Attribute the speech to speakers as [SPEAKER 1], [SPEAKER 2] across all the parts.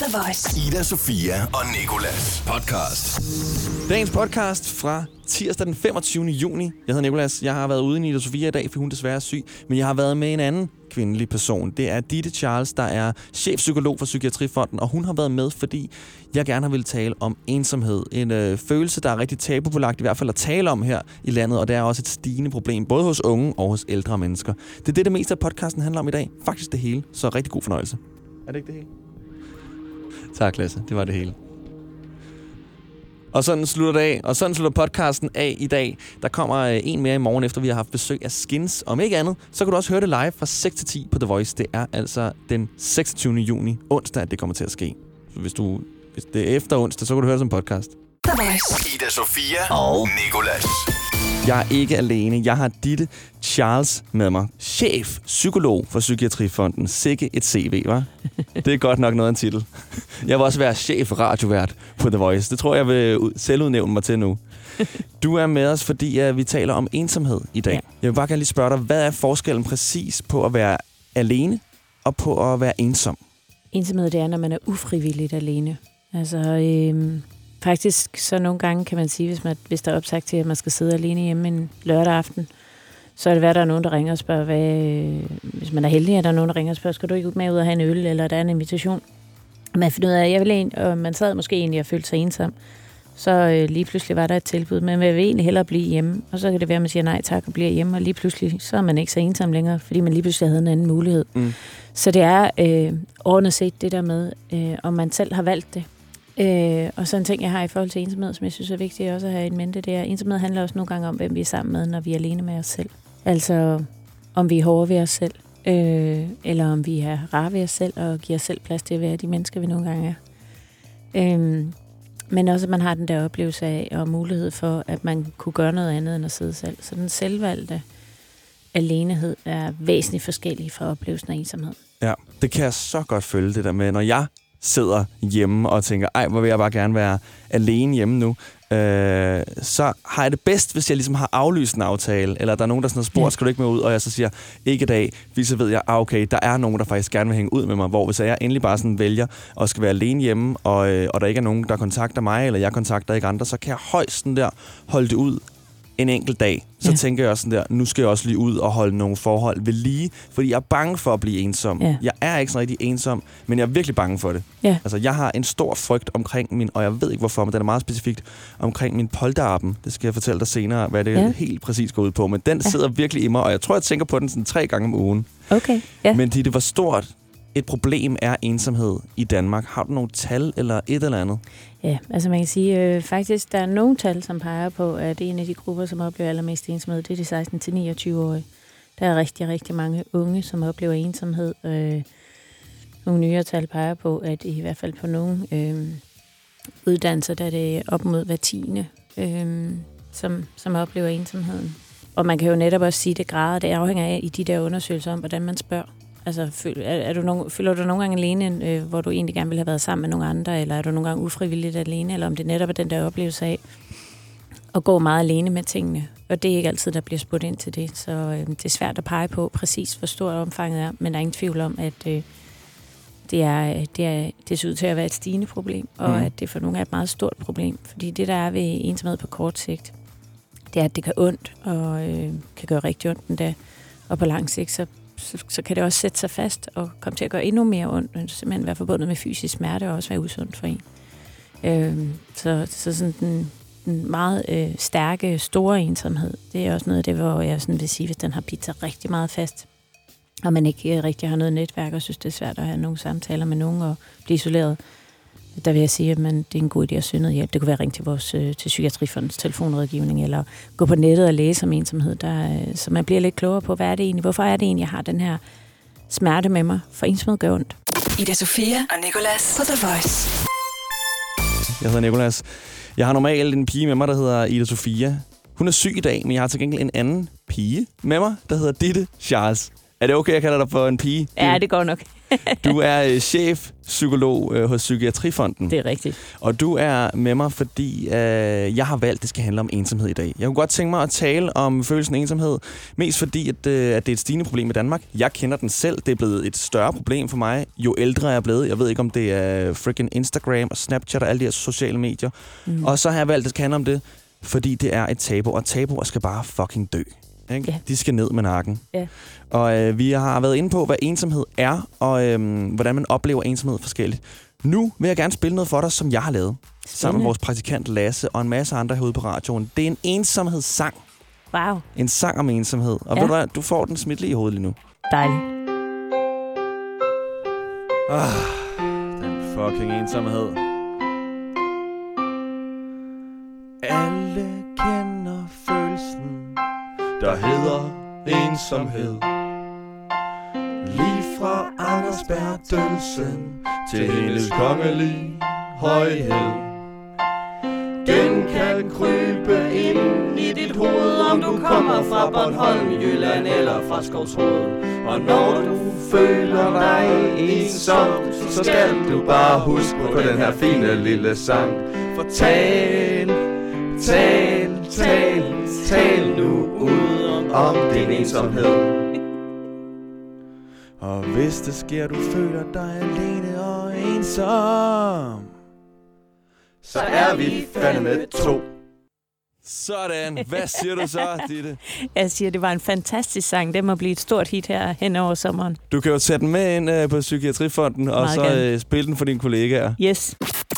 [SPEAKER 1] The Voice.
[SPEAKER 2] Ida, Sofia og Nikolas podcast.
[SPEAKER 3] Dagens podcast fra tirsdag den 25. juni. Jeg hedder Nikolas. Jeg har været ude i Nita Sofia i dag, for hun desværre er syg. Men jeg har været med en anden kvindelig person. Det er Ditte Charles, der er chefpsykolog for Psykiatrifonden. Og hun har været med, fordi jeg gerne har ville tale om ensomhed. En øh, følelse, der er rigtig tabubelagt, i hvert fald at tale om her i landet. Og det er også et stigende problem, både hos unge og hos ældre mennesker. Det er det, det meste af podcasten handler om i dag. Faktisk det hele. Så rigtig god fornøjelse. Er det ikke det hele? Tak, Lasse. Det var det hele. Og sådan slutter det af, og sådan slutter podcasten af i dag. Der kommer øh, en mere i morgen, efter vi har haft besøg af Skins. Om ikke andet, så kan du også høre det live fra 6 til 10 på The Voice. Det er altså den 26. juni, onsdag, at det kommer til at ske. Så hvis, du, hvis det er efter onsdag, så kan du høre det som podcast.
[SPEAKER 1] The Voice.
[SPEAKER 2] Ida, Sofia og Nikolas.
[SPEAKER 3] Jeg er ikke alene. Jeg har Ditte Charles med mig. Chef, psykolog for Psykiatrifonden. Sikke et CV, var. Det er godt nok noget af en titel. Jeg vil også være chef radiovært på The Voice. Det tror jeg, jeg vil ud- selvudnævne mig til nu. Du er med os, fordi uh, vi taler om ensomhed i dag.
[SPEAKER 4] Ja.
[SPEAKER 3] Jeg vil bare gerne lige spørge dig, hvad er forskellen præcis på at være alene og på at være ensom?
[SPEAKER 4] Ensomhed, det er, når man er ufrivilligt alene. Altså, øhm, faktisk så nogle gange kan man sige, hvis, man, hvis der er opsagt til, at man skal sidde alene hjemme en lørdag aften, så er det værd, at der er nogen, der ringer og spørger, hvad, øh, hvis man er heldig, at der er nogen, der ringer og spørger, skal du ikke med ud og have en øl, eller der er en invitation. Man finder ud af, at jeg vil en, og man sad måske egentlig og følte sig ensom. Så øh, lige pludselig var der et tilbud, men man vil egentlig hellere blive hjemme. Og så kan det være, at man siger nej tak og bliver hjemme, og lige pludselig så er man ikke så ensom længere, fordi man lige pludselig havde en anden mulighed.
[SPEAKER 3] Mm.
[SPEAKER 4] Så det er øh, ordnet set det der med, øh, om man selv har valgt det. Øh, og så en ting, jeg har i forhold til ensomhed, som jeg synes er vigtigt også at have i mente, det er, at ensomhed handler også nogle gange om, hvem vi er sammen med, når vi er alene med os selv. Altså, om vi er hårde ved os selv, øh, eller om vi er rare ved os selv, og giver os selv plads til at være de mennesker, vi nogle gange er. Øh, men også, at man har den der oplevelse af, og mulighed for, at man kunne gøre noget andet end at sidde selv. Så den selvvalgte alenehed er væsentligt forskellig fra oplevelsen af ensomhed.
[SPEAKER 3] Ja, det kan jeg så godt følge, det der med, når jeg sidder hjemme og tænker, ej, hvor vil jeg bare gerne være alene hjemme nu, øh, så har jeg det bedst, hvis jeg ligesom har aflyst en aftale, eller der er nogen, der sådan spurgt,
[SPEAKER 4] Ja.
[SPEAKER 3] skal du ikke med ud, og jeg så siger, ikke i dag, fordi så ved jeg, ah, okay, der er nogen, der faktisk gerne vil hænge ud med mig, hvor hvis jeg endelig bare sådan vælger at skal være alene hjemme, og, øh, og der ikke er nogen, der kontakter mig, eller jeg kontakter ikke andre, så kan jeg højst sådan der holde det ud en enkelt dag, så
[SPEAKER 4] Ja.
[SPEAKER 3] tænker jeg også sådan der, nu skal jeg også lige ud og holde nogle forhold ved lige, fordi jeg er bange for at blive ensom.
[SPEAKER 4] Ja.
[SPEAKER 3] Jeg er ikke sådan rigtig ensom, men jeg er virkelig bange for det.
[SPEAKER 4] Ja.
[SPEAKER 3] Altså, jeg har en stor frygt omkring min, og jeg ved ikke hvorfor, men den er meget specifikt, omkring min polterappen. Det skal jeg fortælle dig senere, hvad det
[SPEAKER 4] Ja.
[SPEAKER 3] helt præcis går ud på. Men den
[SPEAKER 4] Ja.
[SPEAKER 3] sidder virkelig i mig, og jeg tror, jeg tænker på den sådan tre gange om ugen.
[SPEAKER 4] Okay, ja.
[SPEAKER 3] Men det, det var stort et problem er ensomhed i Danmark. Har du nogle tal eller et eller andet?
[SPEAKER 4] Ja, altså man kan sige, øh, faktisk der er nogle tal, som peger på, at en af de grupper, som oplever allermest ensomhed, det er de 16-29-årige. Der er rigtig, rigtig mange unge, som oplever ensomhed. Øh, nogle nyere tal peger på, at i hvert fald på nogle øh, uddannelser, der er det op mod hver tiende, øh, som, som oplever ensomheden. Og man kan jo netop også sige, at det grader, det afhænger af i de der undersøgelser om, hvordan man spørger. Altså, føl, er, er du nogen, føler du nogle gange alene, øh, hvor du egentlig gerne ville have været sammen med nogle andre, eller er du nogle gange ufrivilligt alene, eller om det netop er den der oplevelse af at gå meget alene med tingene. Og det er ikke altid, der bliver spurgt ind til det, så øh, det er svært at pege på præcis, hvor stort omfanget er, men der er ingen tvivl om, at øh, det, er, det, er, det ser ud til at være et stigende problem, og
[SPEAKER 3] Mm.
[SPEAKER 4] at det for nogle er et meget stort problem. Fordi det, der er ved ensomhed på kort sigt, det er, at det kan ondt, og øh, kan gøre rigtig ondt endda. Og på lang sigt, så, så, så kan det også sætte sig fast og komme til at gøre endnu mere ondt, og simpelthen være forbundet med fysisk smerte og også være usundt for en. Øh, så, så sådan den, den meget øh, stærke, store ensomhed, det er også noget af det, hvor jeg sådan vil sige, hvis den har bidt rigtig meget fast, og man ikke rigtig har noget netværk, og synes, det er svært at have nogle samtaler med nogen og blive isoleret, der vil jeg sige, at man, det er en god idé at søge noget hjælp. Det kunne være at ringe til, vores, øh, til Psykiatrifondens telefonrådgivning, eller gå på nettet og læse om ensomhed, der, øh, så man bliver lidt klogere på, hvad er det egentlig, hvorfor er det egentlig, jeg har den her smerte med mig, for ensomhed gør ondt.
[SPEAKER 1] Ida Sofia og Nicolas på The Voice.
[SPEAKER 3] Jeg hedder Nikolas. Jeg har normalt en pige med mig, der hedder Ida Sofia. Hun er syg i dag, men jeg har til gengæld en anden pige med mig, der hedder Ditte Charles. Er det okay, jeg kalder dig for en pige?
[SPEAKER 4] Ja, det går nok.
[SPEAKER 3] Du er øh, chef psykolog øh, hos Psykiatrifonden.
[SPEAKER 4] Det er rigtigt.
[SPEAKER 3] Og du er med mig, fordi øh, jeg har valgt, at det skal handle om ensomhed i dag. Jeg kunne godt tænke mig at tale om følelsen af ensomhed, mest fordi, at, øh, at det er et stigende problem i Danmark. Jeg kender den selv. Det er blevet et større problem for mig, jo ældre jeg er blevet. Jeg ved ikke, om det er freaking Instagram og Snapchat og alle de her sociale medier. Mm. Og så har jeg valgt, at det skal handle om det, fordi det er et tabu, og tabuer skal bare fucking dø. Ikke?
[SPEAKER 4] Ja.
[SPEAKER 3] De skal ned med nakken.
[SPEAKER 4] Ja.
[SPEAKER 3] Og øh, vi har været inde på, hvad ensomhed er, og øh, hvordan man oplever ensomhed forskelligt. Nu vil jeg gerne spille noget for dig, som jeg har lavet. Sammen med vores praktikant Lasse og en masse andre herude på radioen. Det er en ensomhedssang.
[SPEAKER 4] Wow,
[SPEAKER 3] En sang om ensomhed. Og
[SPEAKER 4] Ja.
[SPEAKER 3] ved du hvad, du får den smidt lige i hovedet lige nu.
[SPEAKER 4] dejligt.
[SPEAKER 3] Ah, den fucking ensomhed. Der hedder ensomhed. Lige fra Anders Bertelsen til hendes kongelige højhed. Den kan krybe ind i dit hoved, om du kommer fra Bornholm, Jylland eller fra Skovshoved. Og når du føler dig ensom, så skal du bare huske på den her fine lille sang. For tal, tal, tal, tal nu ud om din ensomhed. Og hvis det sker, du føler dig alene og ensom, så er vi fandme to. Sådan. Hvad siger du så, Ditte?
[SPEAKER 4] Jeg siger, det var en fantastisk sang. Det må blive et stort hit her hen over sommeren.
[SPEAKER 3] Du kan jo tage den med ind øh, på Psykiatrifonden, og
[SPEAKER 4] Meget
[SPEAKER 3] så
[SPEAKER 4] gerne.
[SPEAKER 3] øh, spille den for dine kollegaer.
[SPEAKER 4] Yes.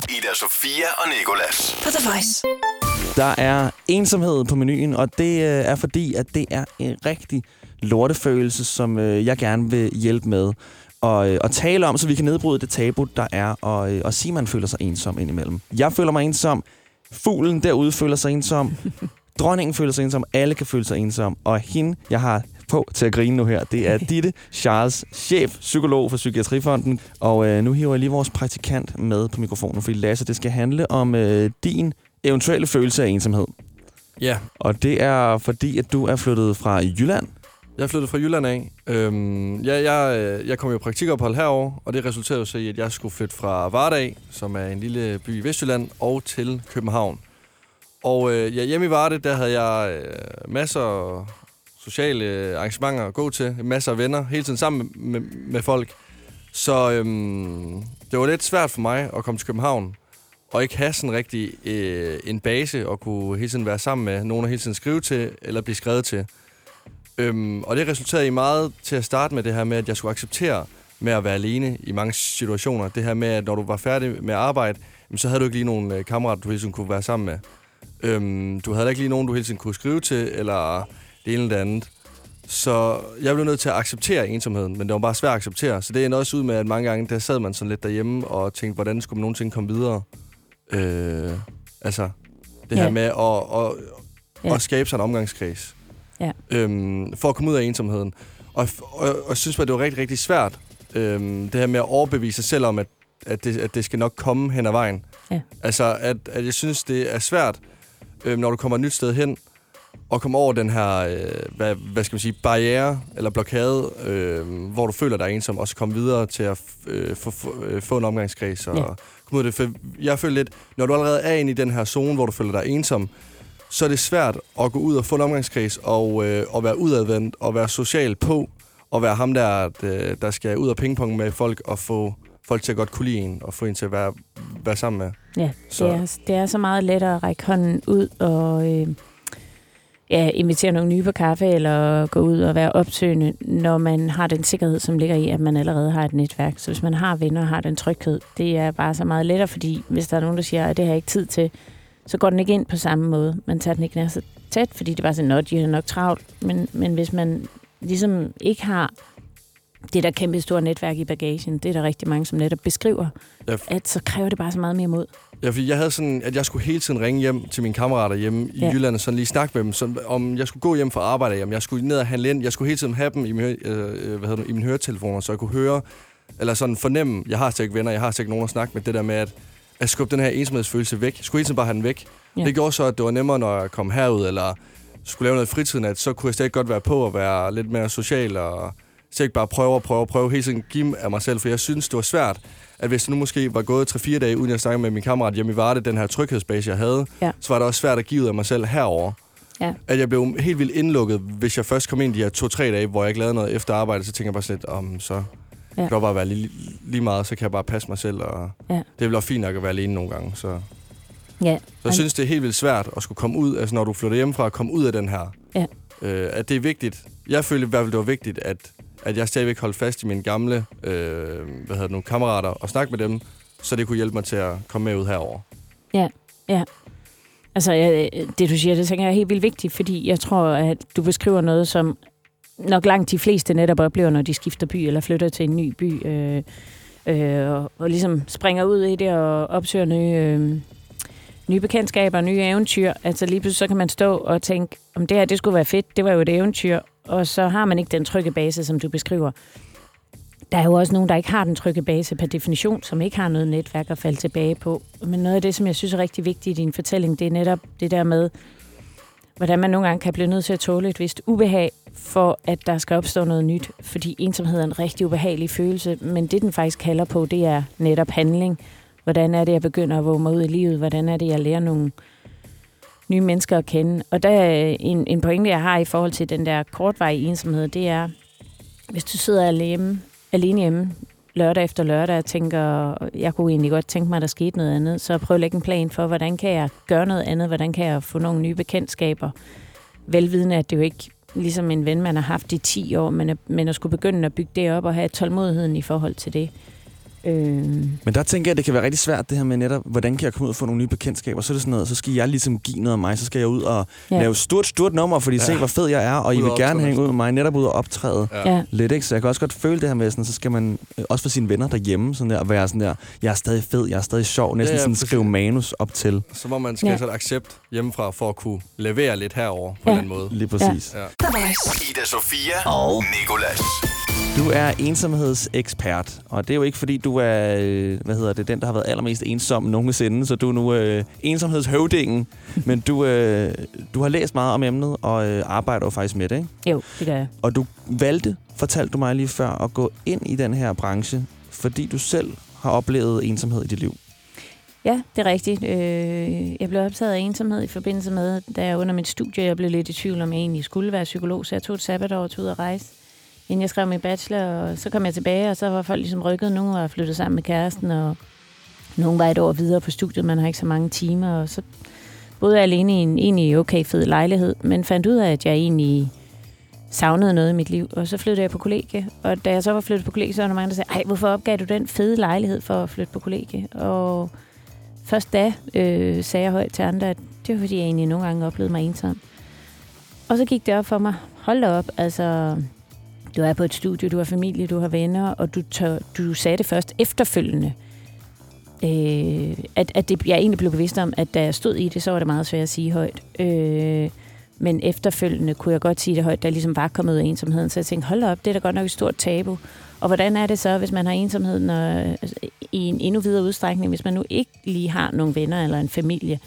[SPEAKER 2] Ida Sofia og Nikolas.
[SPEAKER 1] På The Voice.
[SPEAKER 3] Der er ensomhed på menuen, og det øh, er fordi, at det er en rigtig lortefølelse, som øh, jeg gerne vil hjælpe med og, øh, og tale om, så vi kan nedbryde det tabu, der er, og, øh, og sige, at man føler sig ensom indimellem. Jeg føler mig ensom. Fuglen derude føler sig ensom. Dronningen føler sig ensom. Alle kan føle sig ensom. Og hende, jeg har på til at grine nu her, det er Ditte Charles, chef psykolog for Psykiatrifonden. Og øh, nu hiver jeg lige vores praktikant med på mikrofonen, fordi Lasse, det skal handle om øh, din eventuelle følelse af ensomhed.
[SPEAKER 5] Ja,
[SPEAKER 3] Og det er fordi, at du er flyttet fra Jylland.
[SPEAKER 5] jeg er flyttet fra Jylland af. Øhm, jeg, jeg, øh, jeg kom jo i praktikophold herover, og det resulterede jo så i, at jeg skulle flytte fra Vardag, som er en lille by i Vestjylland, og til København. Og øh, ja, hjemme i Varde, der havde jeg øh, masser af sociale arrangementer at gå til, masser af venner, hele tiden sammen med, med, folk. Så øhm, det var lidt svært for mig at komme til København, og ikke have sådan rigtig øh, en base, og kunne hele tiden være sammen med nogen, at hele tiden skrive til, eller blive skrevet til. Øhm, og det resulterede i meget til at starte med det her med, at jeg skulle acceptere med at være alene i mange situationer. Det her med, at når du var færdig med arbejde, jamen, så havde du ikke lige nogen øh, kammerater, du hele tiden kunne være sammen med. Øhm, du havde ikke lige nogen, du hele tiden kunne skrive til, eller det ene eller det andet. Så jeg blev nødt til at acceptere ensomheden, men det var bare svært at acceptere. Så det endte også ud med, at mange gange, der sad man sådan lidt derhjemme og tænkte, hvordan skulle man nogensinde komme videre? Øh, altså, det
[SPEAKER 4] Ja.
[SPEAKER 5] her med at, at,
[SPEAKER 4] Ja.
[SPEAKER 5] at skabe sig en omgangskreds
[SPEAKER 4] Ja.
[SPEAKER 5] øhm, for at komme ud af ensomheden. Og, og, og jeg synes, at det var rigtig, rigtig svært, øhm, det her med at overbevise sig selv om, at, at, det, at det skal nok komme hen ad vejen.
[SPEAKER 4] Ja.
[SPEAKER 5] Altså, at, at jeg synes, det er svært, øhm, når du kommer et nyt sted hen, at komme over den her, øh, hvad, hvad skal man sige, barriere eller blokade, øh, hvor du føler dig ensom, og så komme videre til at øh, få, øh, få en omgangskreds og
[SPEAKER 4] Ja.
[SPEAKER 5] komme ud af det. For jeg føler lidt, når du allerede er inde i den her zone, hvor du føler dig ensom, så er det svært at gå ud og få en omgangskreds og, øh, og være udadvendt og være social på og være ham der, at, øh, der skal ud og pingpong med folk og få folk til at godt kunne lide en og få en til at være, være sammen med.
[SPEAKER 4] Ja,
[SPEAKER 5] Så-
[SPEAKER 4] det er, det er så meget lettere at række hånden ud og øh, ja, invitere nogle nye på kaffe, eller gå ud og være opsøgende, når man har den sikkerhed, som ligger i, at man allerede har et netværk. Så hvis man har venner og har den tryghed, det er bare så meget lettere, fordi hvis der er nogen, der siger, at det har jeg ikke tid til, så går den ikke ind på samme måde. Man tager den ikke nær så tæt, fordi det var sådan, at de har nok travlt. Men, men hvis man ligesom ikke har det der kæmpe store netværk i bagagen, det er der rigtig mange, som netop beskriver,
[SPEAKER 5] Ja,
[SPEAKER 4] at så kræver det bare så meget mere mod.
[SPEAKER 5] Ja, fordi jeg havde sådan, at jeg skulle hele tiden ringe hjem til mine kammerater hjemme i
[SPEAKER 4] Ja.
[SPEAKER 5] Jylland og sådan lige snakke med dem, så, om jeg skulle gå hjem fra arbejde, om jeg skulle ned og handle ind. Jeg skulle hele tiden have dem i, min, hø- øh, hvad hedder det, i mine høretelefoner, så jeg kunne høre, eller sådan fornemme, jeg har sikkert venner, jeg har sikkert nogen at snakke med, det der med at, at skubbe den her ensomhedsfølelse væk. Jeg skulle hele tiden bare have den væk.
[SPEAKER 4] Ja.
[SPEAKER 5] Det gjorde så, at det var nemmere, når jeg kom herud, eller skulle lave noget i fritiden, at så kunne jeg stadig godt være på og være lidt mere social og Så jeg ikke bare prøve og prøve og prøve hele tiden give af mig selv, for jeg synes, det var svært, at hvis det nu måske var gået 3-4 dage, uden jeg snakkede med min kammerat hjemme i Varde, den her tryghedsbase, jeg havde,
[SPEAKER 4] Ja.
[SPEAKER 5] så var det også svært at give ud af mig selv herover.
[SPEAKER 4] Ja.
[SPEAKER 5] At jeg blev helt vildt indlukket, hvis jeg først kom ind de her to-tre dage, hvor jeg ikke lavede noget efter arbejde, så tænker jeg bare sådan lidt, om så
[SPEAKER 4] Ja.
[SPEAKER 5] det kan bare være lige, lige meget, så kan jeg bare passe mig selv, og
[SPEAKER 4] Ja.
[SPEAKER 5] det er også fint nok at være alene nogle gange, så...
[SPEAKER 4] Ja,
[SPEAKER 5] Så jeg synes, det er helt vildt svært at skulle komme ud, altså når du flytter hjemmefra, at komme ud af den her.
[SPEAKER 4] Ja.
[SPEAKER 5] Øh, at det er vigtigt. Jeg følte i hvert fald, det var vigtigt, at, at jeg stadigvæk holdt fast i mine gamle øh, hvad hedder det nu, kammerater og snakke med dem, så det kunne hjælpe mig til at komme med ud herover. Ja, ja.
[SPEAKER 4] Altså, jeg, det du siger, det tænker jeg er helt vildt vigtigt, fordi jeg tror, at du beskriver noget, som nok langt de fleste netop oplever, når de skifter by eller flytter til en ny by, øh, øh, og, og ligesom springer ud i det og opsøger nye, øh, nye bekendtskaber, nye eventyr. Altså lige pludselig så kan man stå og tænke, om det her, det skulle være fedt, det var jo et eventyr, og så har man ikke den trygge base, som du beskriver. Der er jo også nogen, der ikke har den trygge base per definition, som ikke har noget netværk at falde tilbage på. Men noget af det, som jeg synes er rigtig vigtigt i din fortælling, det er netop det der med, hvordan man nogle gange kan blive nødt til at tåle et vist ubehag, for at der skal opstå noget nyt. Fordi ensomhed er en rigtig ubehagelig følelse, men det, den faktisk kalder på, det er netop handling. Hvordan er det, jeg begynder at våge mig ud i livet? Hvordan er det, jeg lærer nogle nye mennesker at kende? Og der er en, en pointe, jeg har i forhold til den der kortvarige ensomhed, det er, hvis du sidder alene, alene hjemme lørdag efter lørdag og tænker, jeg kunne egentlig godt tænke mig, at der skete noget andet, så prøv at lægge en plan for, hvordan kan jeg gøre noget andet? Hvordan kan jeg få nogle nye bekendtskaber? Velvidende, at det jo ikke ligesom en ven, man har haft i 10 år, men at, men at skulle begynde at bygge det op og have tålmodigheden i forhold til det. Øh,
[SPEAKER 3] Men der tænker jeg, at det kan være rigtig svært, det her med netop, hvordan kan jeg komme ud og få nogle nye bekendtskaber? Så er det sådan noget, så skal jeg ligesom give noget af mig, så skal jeg ud og
[SPEAKER 4] Ja.
[SPEAKER 3] ja. lave stort, stort nummer, fordi ja. se, hvor fed jeg er, og I vil gerne hænge ud med mig, netop ud og optræde
[SPEAKER 5] Ja.
[SPEAKER 4] ja.
[SPEAKER 3] lidt, ikke? Så jeg kan også godt føle det her med, sådan, så skal man øh, også for sine venner derhjemme, sådan der, at være sådan der, jeg er stadig fed, jeg er stadig sjov, næsten
[SPEAKER 5] Ja,
[SPEAKER 3] ja,
[SPEAKER 5] ja,
[SPEAKER 3] sådan
[SPEAKER 5] præcis.
[SPEAKER 3] skrive manus op til.
[SPEAKER 5] Så må man skal
[SPEAKER 4] Ja.
[SPEAKER 5] ja. så et accept hjemmefra for at kunne levere lidt herover på
[SPEAKER 4] Ja.
[SPEAKER 5] ja. den måde.
[SPEAKER 3] Lige præcis.
[SPEAKER 5] Ja.
[SPEAKER 1] Voice.
[SPEAKER 2] Ida Sofia og Nikolas.
[SPEAKER 3] Du er ensomhedsekspert, og det er jo ikke fordi, du er, øh, hvad hedder det, den, der har været allermest ensom nogensinde, så du er nu øh, ensomhedshøvdingen, men du, øh, du har læst meget om emnet og øh, arbejder jo faktisk med det, ikke?
[SPEAKER 4] Jo, det gør jeg.
[SPEAKER 3] Og du valgte, fortalte du mig lige før, at gå ind i den her branche, fordi du selv har oplevet ensomhed i dit liv.
[SPEAKER 4] Ja, det er rigtigt. Øh, jeg blev optaget af ensomhed i forbindelse med, da jeg under mit studie, jeg blev lidt i tvivl om, jeg egentlig skulle være psykolog, så jeg tog et sabbatår og tog ud at rejse, inden jeg skrev min bachelor, og så kom jeg tilbage, og så var folk ligesom rykket. Nogle var flyttet sammen med kæresten, og nogle var et år videre på studiet, man har ikke så mange timer, og så boede jeg alene i en egentlig okay fed lejlighed, men fandt ud af, at jeg egentlig savnede noget i mit liv, og så flyttede jeg på kollegie. Og da jeg så var flyttet på kollegie, så var der mange, der sagde, ej, hvorfor opgav du den fede lejlighed for at flytte på kollegie? Og først da øh, sagde jeg højt til andre, at det var fordi, jeg egentlig nogle gange oplevede mig ensom. Og så gik det op for mig, hold da op, altså, du er på et studie, du har familie, du har venner, og du, tør, du sagde det først efterfølgende. Øh, at, at det, jeg egentlig blev bevidst om, at da jeg stod i det, så var det meget svært at sige højt. Øh, men efterfølgende kunne jeg godt sige det højt, da jeg ligesom var kommet ud af ensomheden. Så jeg tænkte, hold op, det er da godt nok et stort tabu. Og hvordan er det så, hvis man har ensomhed når, altså, i en endnu videre udstrækning, hvis man nu ikke lige har nogle venner eller en familie?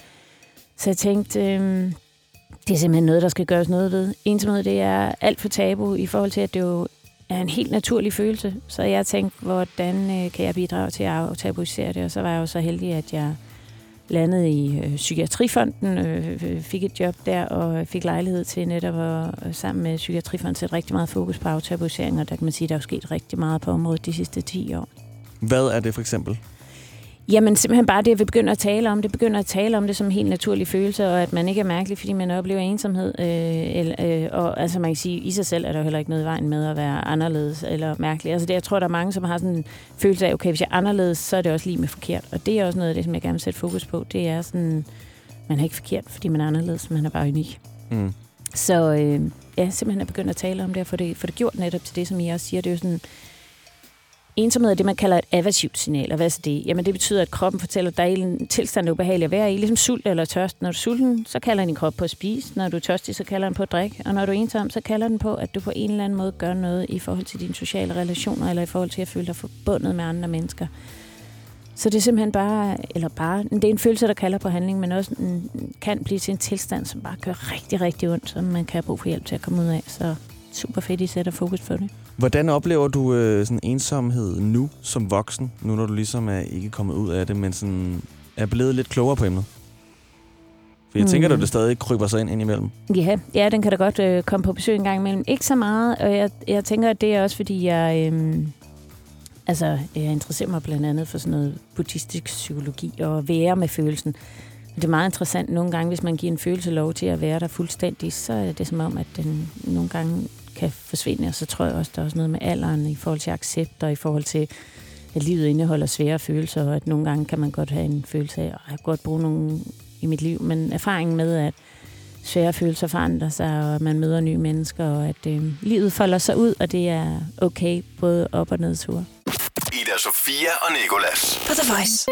[SPEAKER 4] Så jeg tænkte, øh, det er simpelthen noget, der skal gøres noget ved. Ensomhed, det er alt for tabu i forhold til, at det jo er en helt naturlig følelse. Så jeg tænkte, hvordan øh, kan jeg bidrage til at aftabuisere det? Og så var jeg jo så heldig, at jeg landede i øh, Psykiatrifonden, øh, øh, fik et job der og fik lejlighed til netop at øh, sammen med Psykiatrifonden sætte rigtig meget fokus på aftabuisering, og der kan man sige, at der er sket rigtig meget på området de sidste 10 år.
[SPEAKER 3] Hvad er det for eksempel?
[SPEAKER 4] Jamen simpelthen bare det, at vi begynder at tale om det, begynder at tale om det som en helt naturlig følelse, og at man ikke er mærkelig, fordi man oplever ensomhed. Øh, eller, øh, og altså man kan sige, i sig selv er der jo heller ikke noget i vejen med at være anderledes eller mærkelig. Altså det, jeg tror, der er mange, som har sådan en følelse af, okay, hvis jeg er anderledes, så er det også lige med forkert. Og det er også noget af det, som jeg gerne vil sætte fokus på. Det er sådan, man er ikke forkert, fordi man er anderledes, man er bare unik.
[SPEAKER 3] Mm.
[SPEAKER 4] Så øh, ja, simpelthen at begynde at tale om det, og få det, få det gjort netop til det, som I også siger. Det er jo sådan, ensomhed er det, man kalder et aversivt signal. Og hvad er så det? Jamen det betyder, at kroppen fortæller dig at en tilstand, der er ubehagelig at være i. Ligesom sult eller tørst. Når du er sulten, så kalder din krop på at spise. Når du er tørstig, så kalder den på at drikke. Og når du er ensom, så kalder den på, at du på en eller anden måde gør noget i forhold til dine sociale relationer, eller i forhold til at føle dig forbundet med andre mennesker. Så det er simpelthen bare, eller bare, det er en følelse, der kalder på handling, men også en, kan blive til en tilstand, som bare gør rigtig, rigtig ondt, som man kan have brug for hjælp til at komme ud af. Så super fedt, I sætter fokus på det.
[SPEAKER 3] Hvordan oplever du øh, sådan ensomhed nu som voksen, nu når du ligesom er ikke kommet ud af det, men sådan er blevet lidt klogere på emnet? For jeg tænker,
[SPEAKER 4] Mm.
[SPEAKER 3] at det stadig kryber sig ind indimellem.
[SPEAKER 4] Ja, ja den kan da godt øh, komme på besøg en gang imellem. Ikke så meget, og jeg, jeg tænker, at det er også, fordi jeg... Øh, altså, jeg interesserer mig blandt andet for sådan noget buddhistisk psykologi og være med følelsen. Det er meget interessant nogle gange, hvis man giver en følelse lov til at være der fuldstændig, så er det som om, at den nogle gange kan forsvinde. Og så tror jeg også, der er også noget med alderen i forhold til accept og i forhold til, at livet indeholder svære følelser, og at nogle gange kan man godt have en følelse af, at jeg godt bruge nogle i mit liv, men erfaringen med, at svære følelser forandrer sig, og at man møder nye mennesker, og at øh, livet folder sig ud, og det er okay, både op- og nedture.
[SPEAKER 2] Ida Sofia og Nikolas.
[SPEAKER 1] På The Voice.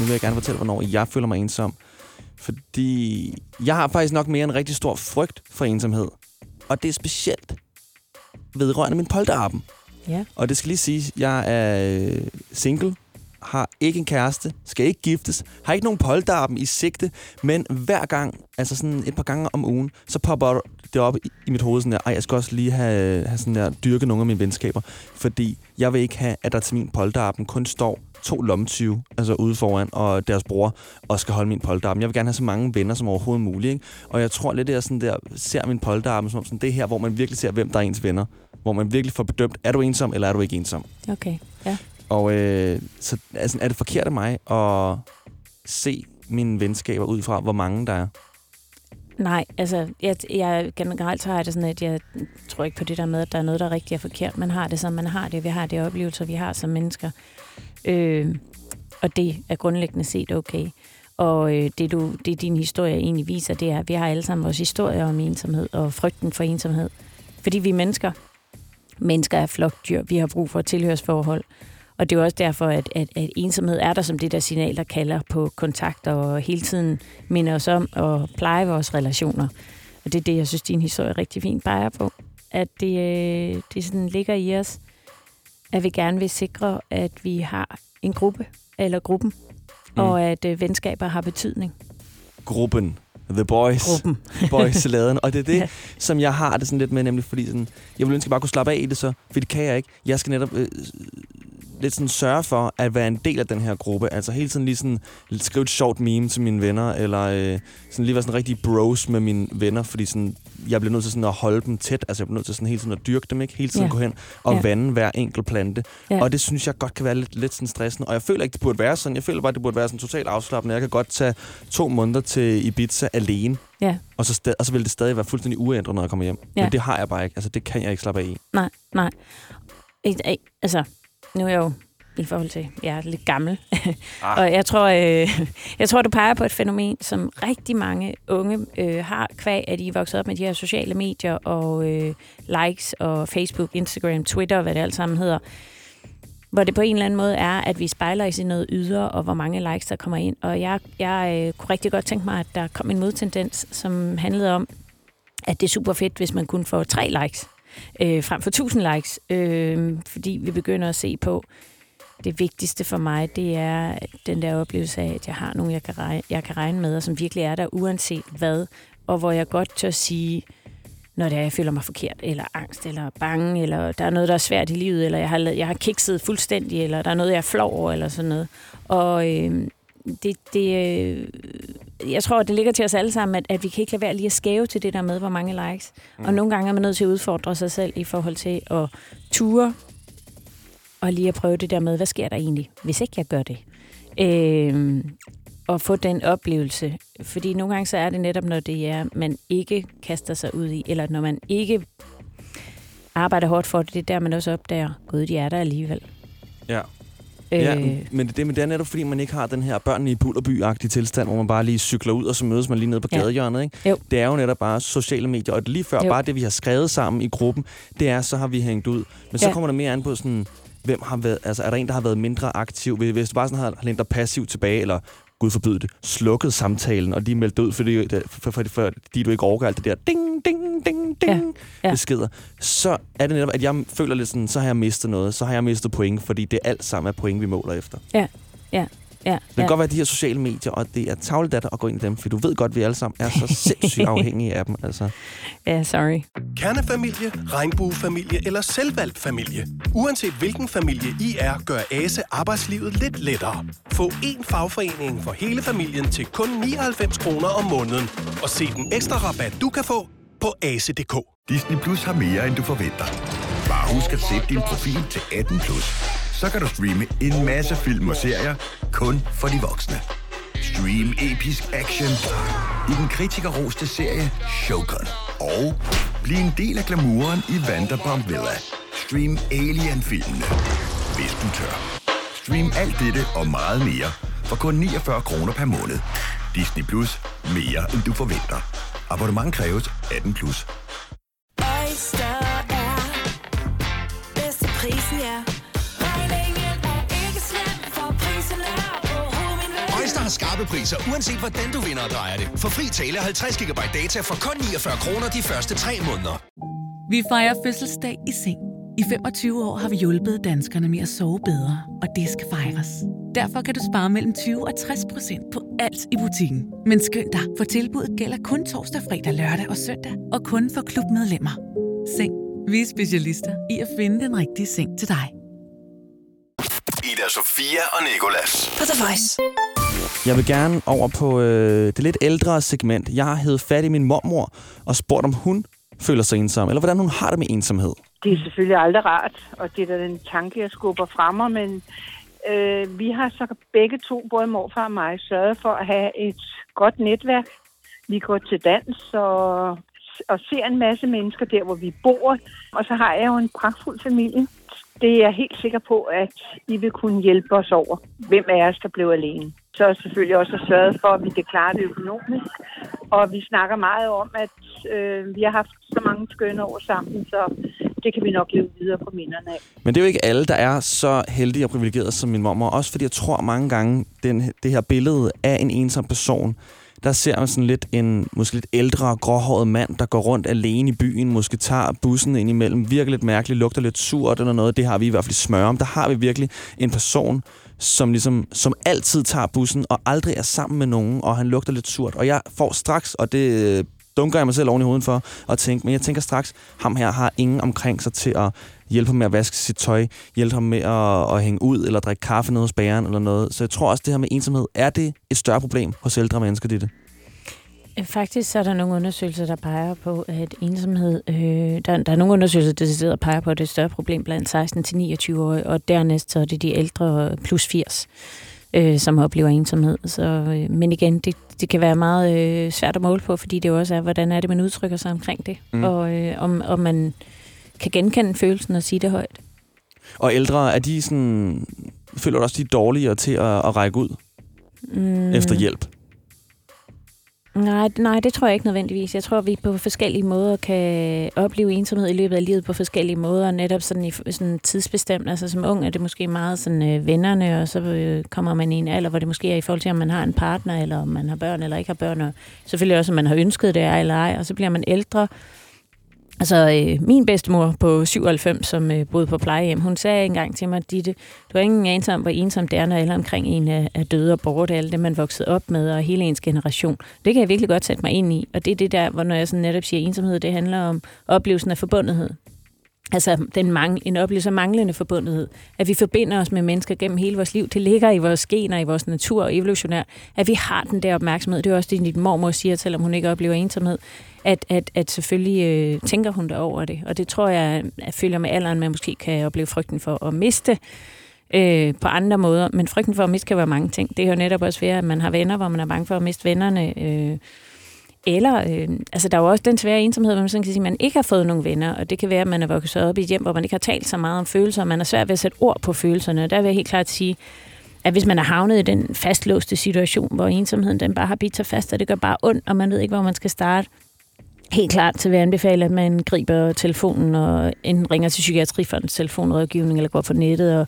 [SPEAKER 3] Nu vil jeg gerne fortælle, hvornår jeg føler mig ensom. Fordi jeg har faktisk nok mere en rigtig stor frygt for ensomhed. Og det er specielt vedrørende min polterappen.
[SPEAKER 4] Ja.
[SPEAKER 3] Og det skal lige sige, jeg er øh, single, har ikke en kæreste, skal ikke giftes, har ikke nogen polterappen i sigte, men hver gang, altså sådan et par gange om ugen, så popper det op i, i mit hoved sådan der, ej, jeg skal også lige have, have sådan der, dyrke nogle af mine venskaber, fordi jeg vil ikke have, at der til min polterappen kun står to lommetyve, altså ude foran, og deres bror, og skal holde min polterappen. Jeg vil gerne have så mange venner som overhovedet muligt, ikke? Og jeg tror lidt, at jeg sådan der, ser min polterappen som sådan, det her, hvor man virkelig ser, hvem der er ens venner. Hvor man virkelig får bedømt, er du ensom, eller er du ikke ensom?
[SPEAKER 4] Okay, ja.
[SPEAKER 3] Og øh, så altså, er det forkert af mig at se mine venskaber ud fra, hvor mange der er?
[SPEAKER 4] Nej, altså, jeg, jeg generelt har jeg det sådan, at jeg tror ikke på det der med, at der er noget, der er rigtigt og forkert. Man har det, som man har det. Vi har det oplevelser, vi har som mennesker. Øh, og det er grundlæggende set okay. Og øh, det, du, det din historie egentlig viser, det er, at vi har alle sammen vores historier om ensomhed og frygten for ensomhed. Fordi vi er mennesker. Mennesker er flokdyr. Vi har brug for et tilhørsforhold. Og det er jo også derfor, at, at, at ensomhed er der som det der signal, der kalder på kontakt og hele tiden minder os om at pleje vores relationer. Og det er det, jeg synes, din historie rigtig fint peger på. At det, øh, det sådan ligger i os, at vi gerne vil sikre, at vi har en gruppe, eller gruppen, mm. og at øh, venskaber har betydning.
[SPEAKER 3] Gruppen. The Boys.
[SPEAKER 4] Gruppen.
[SPEAKER 3] boys laden. Og det er det,
[SPEAKER 4] Ja.
[SPEAKER 3] ja. som jeg har det sådan lidt med, nemlig fordi sådan, jeg vil ønske, at jeg bare kunne slappe af i det så, for det kan jeg ikke. Jeg skal netop øh, lidt sådan sørge for at være en del af den her gruppe. Altså hele tiden lige sådan skrive et sjovt meme til mine venner, eller øh, sådan lige være sådan rigtig bros med mine venner, fordi sådan, jeg bliver nødt til sådan at holde dem tæt. Altså jeg bliver nødt til sådan hele tiden at dyrke dem, ikke? Hele tiden
[SPEAKER 4] Ja.
[SPEAKER 3] gå hen og
[SPEAKER 4] Ja.
[SPEAKER 3] vande hver enkelt plante.
[SPEAKER 4] Ja.
[SPEAKER 3] Og det synes jeg godt kan være lidt, lidt sådan stressende. Og jeg føler ikke, det burde være sådan. Jeg føler bare, det burde være sådan totalt afslappende. Jeg kan godt tage to måneder til Ibiza alene.
[SPEAKER 4] Ja.
[SPEAKER 3] Og så, og så vil det stadig være fuldstændig uændret, når jeg kommer hjem.
[SPEAKER 4] Ja.
[SPEAKER 3] Men det har jeg bare ikke. Altså, det kan jeg ikke slappe af i.
[SPEAKER 4] Nej, nej. Altså, nu er jeg jo i forhold til, jeg er lidt gammel.
[SPEAKER 3] Ah.
[SPEAKER 4] og jeg tror, øh, jeg tror, du peger på et fænomen, som rigtig mange unge øh, har kvæg, at de er vokset op med de her sociale medier og øh, likes og Facebook, Instagram, Twitter, hvad det alt sammen hedder. Hvor det på en eller anden måde er, at vi spejler os i noget ydre, og hvor mange likes der kommer ind. Og jeg, jeg øh, kunne rigtig godt tænke mig, at der kom en modtendens, som handlede om, at det er super fedt, hvis man kun får tre likes, øh, frem for 1000 likes. Øh, fordi vi begynder at se på, det vigtigste for mig, det er den der oplevelse af, at jeg har nogen, jeg kan, regne, jeg kan regne med, og som virkelig er der, uanset hvad. Og hvor jeg godt tør sige, når det er, jeg føler mig forkert, eller angst, eller bange, eller der er noget, der er svært i livet, eller jeg har, jeg har kikset fuldstændig, eller der er noget, jeg er flov over, eller sådan noget. Og øh, det, det, øh, jeg tror, det ligger til os alle sammen, at, at vi kan ikke lade være lige at skæve til det der med, hvor mange likes. Mm. Og nogle gange er man nødt til at udfordre sig selv i forhold til at ture og lige at prøve det der med, hvad sker der egentlig, hvis ikke jeg gør det? Øh, og få den oplevelse. Fordi nogle gange så er det netop, når det er, man ikke kaster sig ud i, eller når man ikke arbejder hårdt for det, det er der, man også opdager, gud, de er der alligevel.
[SPEAKER 3] Ja.
[SPEAKER 4] Øh,
[SPEAKER 3] Ja, men det, men det er netop fordi, man ikke har den her børnene i bullerby-agtige tilstand, hvor man bare lige cykler ud, og så mødes man lige nede på
[SPEAKER 4] Ja.
[SPEAKER 3] gadehjørnet. Ikke?
[SPEAKER 4] Jo.
[SPEAKER 3] Det er jo netop bare sociale medier, og lige før
[SPEAKER 4] Jo.
[SPEAKER 3] bare det, vi har skrevet sammen i gruppen, det er, så har vi hængt ud. Men så
[SPEAKER 4] Ja.
[SPEAKER 3] kommer der mere an på sådan, hvem har været, altså er der en, der har været mindre aktiv? Hvis du bare sådan har har lænt dig passivt tilbage, eller gud forbyde det, slukket samtalen, og lige meldt ud, fordi, for, for, for, fordi du ikke overgår alt det der ding, ding, ding, ding
[SPEAKER 4] Ja.
[SPEAKER 3] ja.
[SPEAKER 4] Ja.
[SPEAKER 3] beskeder, så er det netop, at jeg føler lidt sådan, så har jeg mistet noget, så har jeg mistet point, fordi det alt sammen er point, vi måler efter.
[SPEAKER 4] ja,
[SPEAKER 3] Det kan
[SPEAKER 4] ja.
[SPEAKER 3] godt være de her sociale medier, og det er tavledatter at gå ind i dem, for du ved godt, at vi alle sammen er så sindssygt afhængige af dem. Altså.
[SPEAKER 4] ja, sorry.
[SPEAKER 6] Kernefamilie, regnbuefamilie eller selvvalgt familie. Uanset hvilken familie I er, gør ASE arbejdslivet lidt lettere. Få én fagforening for hele familien til kun 99 kroner om måneden. Og se den ekstra rabat, du kan få på ase.dk.
[SPEAKER 7] Disney Plus har mere, end du forventer. Bare husk at sætte din profil til 18 plus. Så kan du streame en masse film og serier kun for de voksne. Stream episk action i den kritikerroste serie Shogun. Og bliv en del af glamouren i Vanderpump Villa. Stream Alien-filmene, hvis du tør. Stream alt dette og meget mere for kun 49 kroner per måned. Disney Plus. Mere, end du forventer. Abonnement kræves 18 plus.
[SPEAKER 8] Oyster
[SPEAKER 9] har skarpe priser, uanset hvordan du vinder og drejer det. For fri tale 50 GB data for kun 49 kroner de første 3 måneder.
[SPEAKER 10] Vi fejrer fødselsdag i seng. I 25 år har vi hjulpet danskerne med at sove bedre, og det skal fejres. Derfor kan du spare mellem 20 og 60 procent på alt i butikken. Men skynd dig, for tilbuddet gælder kun torsdag, fredag, lørdag og søndag, og kun for klubmedlemmer. Seng. Vi er specialister i at finde den rigtige seng til dig.
[SPEAKER 2] Ida Sofia og Nikolas.
[SPEAKER 1] På The Voice.
[SPEAKER 3] Jeg vil gerne over på øh, det lidt ældre segment. Jeg har hævet fat i min mormor og spurgt, om hun føler sig ensom, eller hvordan hun har det med ensomhed.
[SPEAKER 11] Det er selvfølgelig aldrig rart, og det er da den tanke, jeg skubber frem mig, men øh, vi har så begge to, både morfar og mig, sørget for at have et godt netværk. Vi går til dans og, og ser en masse mennesker der, hvor vi bor, og så har jeg jo en pragtfuld familie. Det er jeg helt sikker på, at I vil kunne hjælpe os over, hvem af os, der blev alene. Så selvfølgelig også sørget for, at vi kan klare det økonomisk. Og vi snakker meget om, at øh, vi har haft så mange skønne år sammen, så det kan vi nok leve videre på minderne af.
[SPEAKER 3] Men det er jo ikke alle, der er så heldige og privilegerede som min mormor. Også fordi jeg tror mange gange, den, det her billede af en ensom person, der ser man sådan lidt en måske lidt ældre, gråhåret mand, der går rundt alene i byen, måske tager bussen ind imellem, virker lidt mærkeligt, lugter lidt surt eller noget. Det har vi i hvert fald i smør om. Der har vi virkelig en person, som, ligesom, som altid tager bussen og aldrig er sammen med nogen, og han lugter lidt surt. Og jeg får straks, og det dunker jeg mig selv oven i hovedet for, at tænke, men jeg tænker straks, ham her har ingen omkring sig til at hjælpe ham med at vaske sit tøj, hjælpe ham med at, at hænge ud, eller drikke kaffe nede hos bageren eller noget. Så jeg tror også, det her med ensomhed, er det et større problem hos ældre mennesker, det øh,
[SPEAKER 4] Faktisk så er der nogle undersøgelser, der peger på, at ensomhed... Øh, der, der er nogle undersøgelser, der sidder og peger på, at det er et større problem blandt 16-29-årige, og dernæst så er det de ældre plus 80, øh, som oplever ensomhed. Så, øh, men igen, det, det kan være meget øh, svært at måle på, fordi det jo også er, hvordan er det, man udtrykker sig omkring det,
[SPEAKER 3] Mm.
[SPEAKER 4] og øh, om, om man kan genkende følelsen og sige det højt.
[SPEAKER 3] Og ældre, er de sådan... Føler du også, de er dårligere til at, at række ud
[SPEAKER 4] Mm.
[SPEAKER 3] efter hjælp?
[SPEAKER 4] Nej, nej, det tror jeg ikke nødvendigvis. Jeg tror, at vi på forskellige måder kan opleve ensomhed i løbet af livet på forskellige måder, netop sådan i sådan tidsbestemt. Altså som ung er det måske meget sådan øh, vennerne, og så øh, kommer man i en alder, hvor det måske er i forhold til, om man har en partner, eller om man har børn eller ikke har børn, og selvfølgelig også, om man har ønsket det eller ej, og så bliver man ældre. Altså, øh, min bedstemor på 97, som øh, boede på plejehjem, hun sagde engang til mig, Ditte, du har ingen anelse om, hvor ensom det er, når alle omkring en er, er døde og borte, alle det, man voksede op med, og hele ens generation. Det kan jeg virkelig godt sætte mig ind i, og det er det der, hvor når jeg sådan netop siger ensomhed, det handler om oplevelsen af forbundethed. Altså den mang- en oplevelse af manglende forbundethed. At vi forbinder os med mennesker gennem hele vores liv. Det ligger i vores gener, i vores natur og evolutionær. At vi har den der opmærksomhed. Det er også det, din mormor siger, selvom hun ikke oplever ensomhed. At, at, at selvfølgelig øh, tænker hun der over det. Og det tror jeg, at følger med alderen, man måske kan opleve frygten for at miste øh, på andre måder. Men frygten for at miste kan være mange ting. Det kan jo netop også være, at man har venner, hvor man er bange for at miste vennerne. Øh, eller, øh, altså der er jo også den svære ensomhed, hvor man sådan kan sige, at man ikke har fået nogen venner, og det kan være, at man er vokset op i et hjem, hvor man ikke har talt så meget om følelser, og man er svært ved at sætte ord på følelserne. Og der vil jeg helt klart sige, at hvis man er havnet i den fastlåste situation, hvor ensomheden den bare har bidt sig fast, og det gør bare ondt, og man ved ikke, hvor man skal starte, helt klart til vil jeg anbefale, at man griber telefonen og enten ringer til Psykiatrifondens telefonrådgivning, eller går på nettet og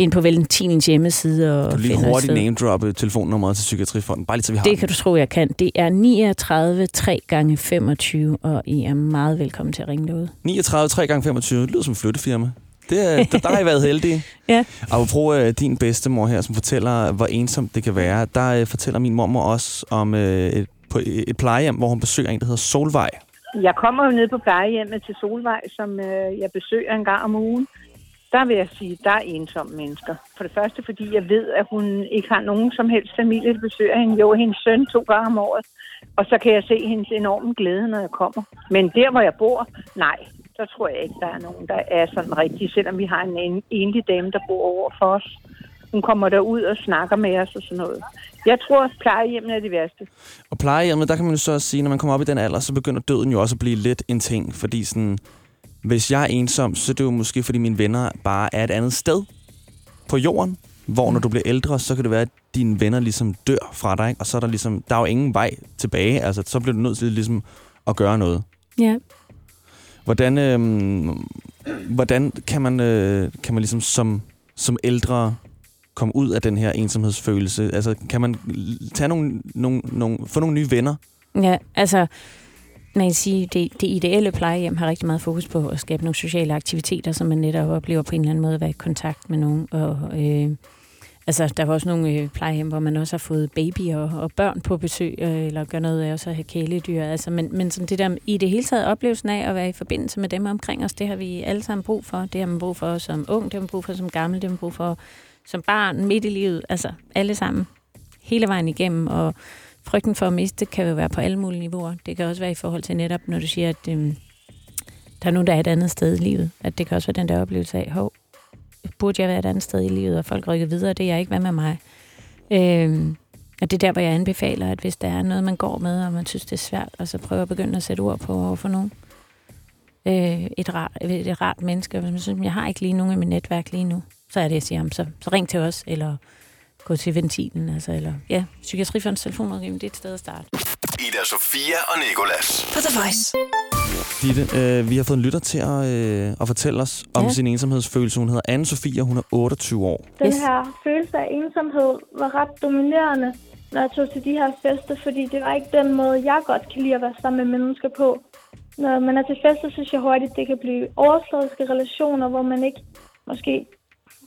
[SPEAKER 4] ind på Valentinens hjemmeside og
[SPEAKER 3] Du lige hurtigt name droppe telefonnummeret til Psykiatrifonden, bare lige så vi har
[SPEAKER 4] Det
[SPEAKER 3] den.
[SPEAKER 4] kan du tro, jeg kan. Det er 39 3 gange 25 og I er meget velkommen til at ringe derude.
[SPEAKER 3] 39 3 gange 25 det lyder som et flyttefirma. Det er, der, der har I været heldige.
[SPEAKER 4] Ja.
[SPEAKER 3] Og apropos øh, din bedstemor her, som fortæller, hvor ensomt det kan være, der øh, fortæller min mormor også om øh, et, på et plejehjem, hvor hun besøger en, der hedder Solvej.
[SPEAKER 11] Jeg kommer jo ned på plejehjemmet til Solvej, som øh, jeg besøger en gang om ugen. Der vil jeg sige, der er ensomme mennesker. For det første, fordi jeg ved, at hun ikke har nogen som helst familie, der besøger hende. Jo, hendes søn to gange om året. Og så kan jeg se hendes enorme glæde, når jeg kommer. Men der, hvor jeg bor, nej, så tror jeg ikke, der er nogen, der er sådan rigtig. Selvom vi har en en- enlig dame, der bor over for os. Hun kommer derud og snakker med os og sådan noget. Jeg tror, at plejehjemmene er det værste.
[SPEAKER 3] Og plejehjemmet, der kan man jo så også sige, når man kommer op i den alder, så begynder døden jo også at blive lidt en ting. Fordi sådan, hvis jeg er ensom, så er det jo måske, fordi mine venner bare er et andet sted på jorden. Hvor når du bliver ældre, så kan det være, at dine venner ligesom dør fra dig. Ikke? Og så er der ligesom, der er jo ingen vej tilbage. Altså, så bliver du nødt til ligesom at gøre noget.
[SPEAKER 4] Ja.
[SPEAKER 3] Hvordan, øh, hvordan kan man, øh, kan man ligesom som, som ældre komme ud af den her ensomhedsfølelse? Altså, kan man tage nogle, nogle, nogle, få nogle nye venner?
[SPEAKER 4] Ja, altså, man kan sige, det, det ideelle plejehjem har rigtig meget fokus på at skabe nogle sociale aktiviteter, så man netop oplever på en eller anden måde at være i kontakt med nogen. Og, øh, altså, der var også nogle øh, plejehjem, hvor man også har fået babyer og, og børn på besøg, øh, eller gør noget af også at have kæledyr. Altså, men, men sådan det der, i det hele taget oplevelsen af at være i forbindelse med dem omkring os, det har vi alle sammen brug for. Det har man brug for som ung, det har man brug for som gammel, det har man brug for som barn, midt i livet. Altså, alle sammen. Hele vejen igennem, og frygten for at miste kan jo være på alle mulige niveauer. Det kan også være i forhold til netop, når du siger, at øhm, der er nogen, der er et andet sted i livet. At det kan også være den der oplevelse af, hov, burde jeg være et andet sted i livet, og folk rykker videre, det er jeg ikke, hvad med mig? Øhm, og det er der, hvor jeg anbefaler, at hvis der er noget, man går med, og man synes, det er svært, og så prøver at begynde at sætte ord på over for nogen. Øh, et, rart, et rart menneske, hvis man synes, jeg har ikke lige nogen i mit netværk lige nu, så er det, jeg siger, så, så ring til os, eller gå til ventilen, altså, eller ja, Psykiatrifondens telefonrådgivning, det er et sted at starte.
[SPEAKER 2] Ida Sofia og Nikolas.
[SPEAKER 1] På The Voice.
[SPEAKER 3] Ditte, øh, vi har fået en lytter til at, øh, at fortælle os om
[SPEAKER 12] Ja.
[SPEAKER 3] sin ensomhedsfølelse. Hun hedder anne Sofia, hun er 28 år.
[SPEAKER 12] Den her følelse af ensomhed var ret dominerende, når jeg tog til de her fester, fordi det var ikke den måde, jeg godt kan lide at være sammen med mennesker på. Når man er til fester, synes jeg hurtigt, det kan blive overfladiske relationer, hvor man ikke måske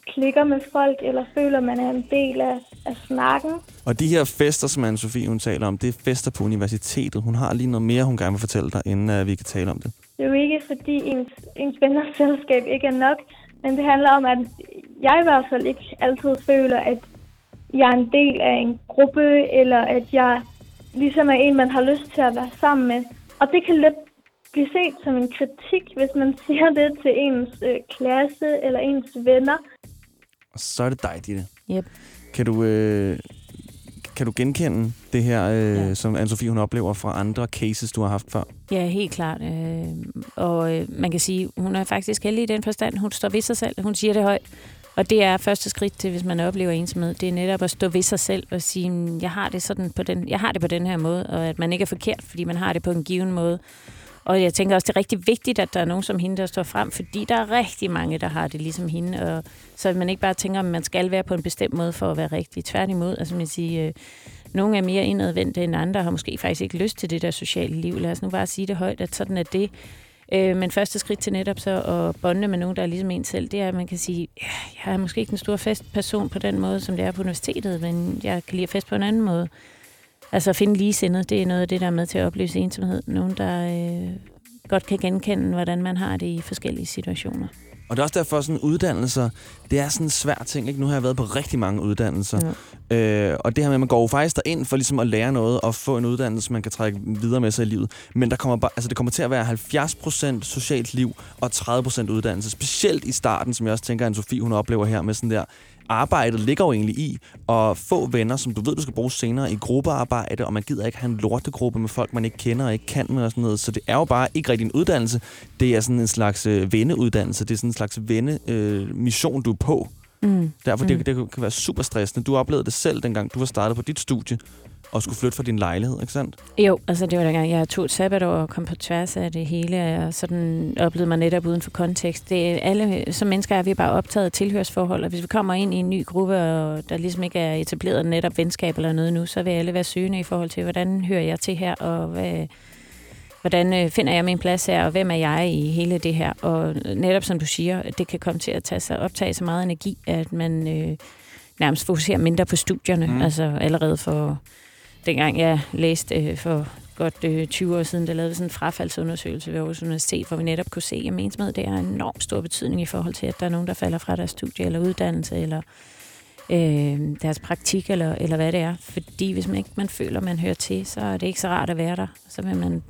[SPEAKER 12] klikker med folk, eller føler, man er en del af, af snakken.
[SPEAKER 3] Og de her fester, som anne Sofie hun taler om, det er fester på universitetet. Hun har lige noget mere, hun gerne vil fortælle dig, inden uh, vi kan tale om det.
[SPEAKER 12] Det er jo ikke, fordi ens, ens venners selskab ikke er nok, men det handler om, at jeg i hvert fald ikke altid føler, at jeg er en del af en gruppe, eller at jeg ligesom er en, man har lyst til at være sammen med. Og det kan lidt blive set som en kritik, hvis man siger det til ens øh, klasse eller ens venner.
[SPEAKER 3] Og så er det dig, Ditte.
[SPEAKER 4] Yep.
[SPEAKER 3] Kan du, øh, kan du genkende det her, øh, ja. som anne Sofie hun oplever fra andre cases, du har haft før?
[SPEAKER 4] Ja, helt klart. Øh, og øh, man kan sige, hun er faktisk heldig i den forstand. Hun står ved sig selv. Hun siger det højt. Og det er første skridt til, hvis man oplever ensomhed. Det er netop at stå ved sig selv og sige, "Mm, jeg har det, sådan på den, jeg har det på den her måde, og at man ikke er forkert, fordi man har det på en given måde. Og jeg tænker også, det er rigtig vigtigt, at der er nogen som hende, der står frem, fordi der er rigtig mange, der har det ligesom hende. Og så man ikke bare tænker, at man skal være på en bestemt måde for at være rigtig. Tværtimod, altså man siger, øh, nogle er mere indadvendte end andre, og har måske faktisk ikke lyst til det der sociale liv. Lad os nu bare sige det højt, at sådan er det. Øh, men første skridt til netop så at bonde med nogen, der er ligesom en selv, det er, at man kan sige, ja, jeg er måske ikke en stor festperson på den måde, som det er på universitetet, men jeg kan lide at fest på en anden måde. Altså at finde ligesindet, det er noget af det, der er med til at opløse ensomhed. Nogen, der øh, godt kan genkende, hvordan man har det i forskellige situationer.
[SPEAKER 3] Og det er også derfor, sådan uddannelser, det er sådan en svær ting. Ikke? Nu har jeg været på rigtig mange uddannelser. Ja. Øh, og det her med, at man går jo faktisk derind for ligesom at lære noget og få en uddannelse, man kan trække videre med sig i livet. Men der kommer bare, altså det kommer til at være 70% socialt liv og 30% uddannelse. Specielt i starten, som jeg også tænker, at Sofie hun oplever her med sådan der, arbejdet ligger jo egentlig i at få venner, som du ved, du skal bruge senere i gruppearbejde, og man gider ikke have en lortegruppe med folk, man ikke kender og ikke kan med og sådan noget. Så det er jo bare ikke rigtig en uddannelse. Det er sådan en slags øh, venneuddannelse. Det er sådan en slags vennemission, øh, mission, du er på.
[SPEAKER 4] Mm.
[SPEAKER 3] Derfor
[SPEAKER 4] Mm.
[SPEAKER 3] det, det kan være super stressende. Du oplevede det selv, dengang du var startet på dit studie, og skulle flytte fra din lejlighed, ikke sandt?
[SPEAKER 4] Jo, altså det var dengang, jeg tog et sabbatår og kom på tværs af det hele, og sådan oplevede mig netop uden for kontekst. Det er alle, som mennesker er vi bare optaget af tilhørsforhold, og hvis vi kommer ind i en ny gruppe, og der ligesom ikke er etableret netop venskab eller noget nu, så vil alle være søgende i forhold til, hvordan hører jeg til her, og hvad, hvordan øh, finder jeg min plads her, og hvem er jeg i hele det her? Og netop som du siger, det kan komme til at tage sig, optage så meget energi, at man øh, nærmest fokuserer mindre på studierne.
[SPEAKER 13] Mm.
[SPEAKER 4] Mm. Altså allerede for, dengang jeg læste øh, for godt øh, 20 år siden, der lavede vi sådan en frafaldsundersøgelse ved Aarhus Universitet, hvor vi netop kunne se, at ensomhed det har enormt stor betydning i forhold til, at der er nogen, der falder fra deres studie eller uddannelse, eller øh, deres praktik, eller, eller hvad det er. Fordi hvis man ikke man føler, man hører til, så er det ikke så rart at være der. Så vil man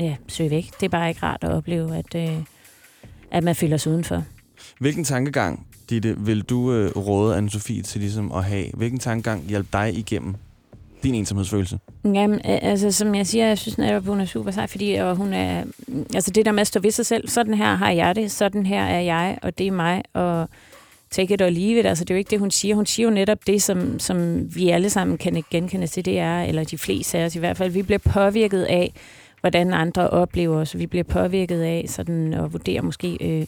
[SPEAKER 4] ja, søge væk. Det er bare ikke rart at opleve, at, øh, at man føler sig udenfor.
[SPEAKER 3] Hvilken tankegang, Ditte, vil du øh, råde Anne-Sophie til ligesom at have? Hvilken tankegang hjalp dig igennem din ensomhedsfølelse?
[SPEAKER 4] Jamen, altså som jeg siger, jeg synes netop, hun er super sej, fordi og hun er, altså det der med at stå ved sig selv, sådan her har jeg det, sådan her er jeg, og det er mig, og take it or leave it, altså det er jo ikke det, hun siger. Hun siger jo netop det, som, som vi alle sammen kan genkende til, det er, eller de fleste af os i hvert fald, vi bliver påvirket af, hvordan andre oplever os. Vi bliver påvirket af sådan at vurdere måske, øh,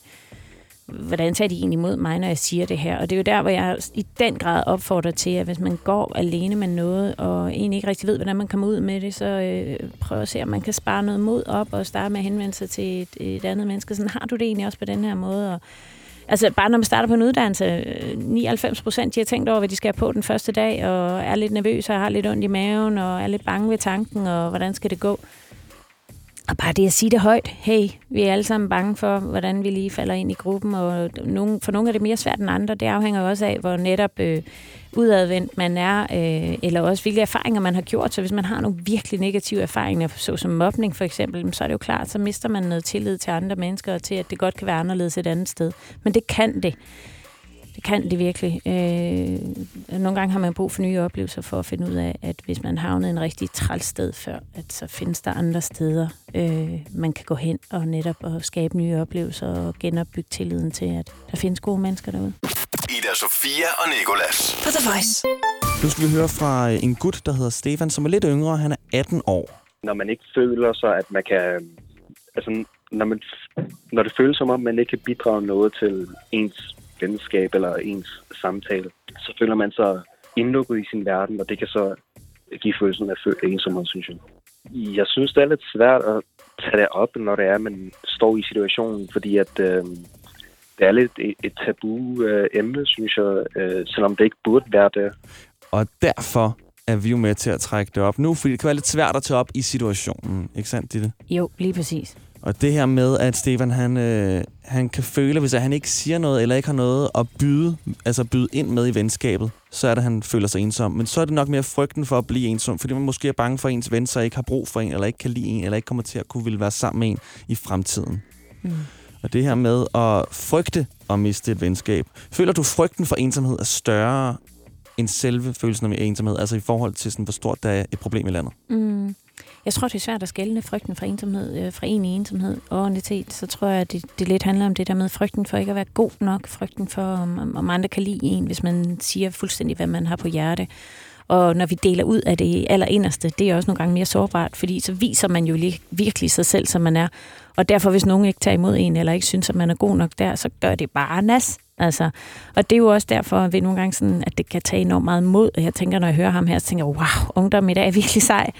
[SPEAKER 4] hvordan tager de egentlig imod mig, når jeg siger det her. Og det er jo der, hvor jeg i den grad opfordrer til, at hvis man går alene med noget, og egentlig ikke rigtig ved, hvordan man kommer ud med det, så øh, prøv at se, om man kan spare noget mod op, og starte med at henvende sig til et, et andet menneske. Sådan, har du det egentlig også på den her måde? Og, Altså bare når man starter på en uddannelse, øh, 99 procent de har tænkt over, hvad de skal have på den første dag, og er lidt nervøs og har lidt ondt i maven, og er lidt bange ved tanken, og hvordan skal det gå? Og bare det at sige det højt, hey, vi er alle sammen bange for, hvordan vi lige falder ind i gruppen, og nogen, for nogle er det mere svært end andre. Det afhænger også af, hvor netop øh, udadvendt man er, øh, eller også hvilke erfaringer man har gjort. Så hvis man har nogle virkelig negative erfaringer, såsom mobning for eksempel, så er det jo klart, så mister man noget tillid til andre mennesker, og til at det godt kan være anderledes et andet sted. Men det kan det. Det kan det virkelig. Øh, nogle gange har man brug for nye oplevelser for at finde ud af, at hvis man havnet i en rigtig træls sted før, at så findes der andre steder, øh, man kan gå hen og netop og skabe nye oplevelser og genopbygge tilliden til, at der findes gode mennesker derude.
[SPEAKER 2] Ida Sofia og Nikolas.
[SPEAKER 1] På The Voice.
[SPEAKER 3] Nu skal vi høre fra øh, en gut, der hedder Stefan, som er lidt yngre. Han er 18 år.
[SPEAKER 14] når man ikke føler sig, at man kan... Altså, når, man, når det føles som om, man ikke kan bidrage noget til ens venskab eller ens samtale, så føler man sig indlukket i sin verden, og det kan så give følelsen af ensomhed, synes jeg. Jeg synes, det er lidt svært at tage det op, når det er, at man står i situationen, fordi at øh, det er lidt et, et tabu øh, emne, synes jeg, øh, selvom det ikke burde være det.
[SPEAKER 3] Og derfor er vi jo med til at trække det op nu, fordi det kan være lidt svært at tage op i situationen. Ikke sandt, Ditte?
[SPEAKER 4] Jo, lige præcis.
[SPEAKER 3] Og det her med, at Stefan han, øh, han kan føle, hvis han ikke siger noget, eller ikke har noget at byde, altså byde ind med i venskabet, så er det, han føler sig ensom. Men så er det nok mere frygten for at blive ensom, fordi man måske er bange for, at ens ven så ikke har brug for en, eller ikke kan lide en, eller ikke kommer til at kunne ville være sammen med en i fremtiden.
[SPEAKER 4] Mm.
[SPEAKER 3] Og det her med at frygte at miste et venskab. Føler du, frygten for ensomhed er større end selve følelsen af ensomhed? Altså i forhold til, sådan, hvor stort der er et problem i landet?
[SPEAKER 4] Mm. Jeg tror, det er svært at skælne frygten for ensomhed, øh, fra en i ensomhed og identitet. Så tror jeg, at det, det lidt handler om det der med frygten for ikke at være god nok, frygten for, om, om- om andre kan lide en, hvis man siger fuldstændig, hvad man har på hjerte. Og når vi deler ud af det allerinderste, det er også nogle gange mere sårbart, fordi så viser man jo lige, virkelig sig selv, som man er. Og derfor, hvis nogen ikke tager imod en, eller ikke synes, at man er god nok der, så gør det bare nas. Altså, og det er jo også derfor, at vi nogle gange sådan, at det kan tage enormt meget mod. Og jeg tænker, når jeg hører ham her, så tænker jeg, wow, ungdom i dag er virkelig sej.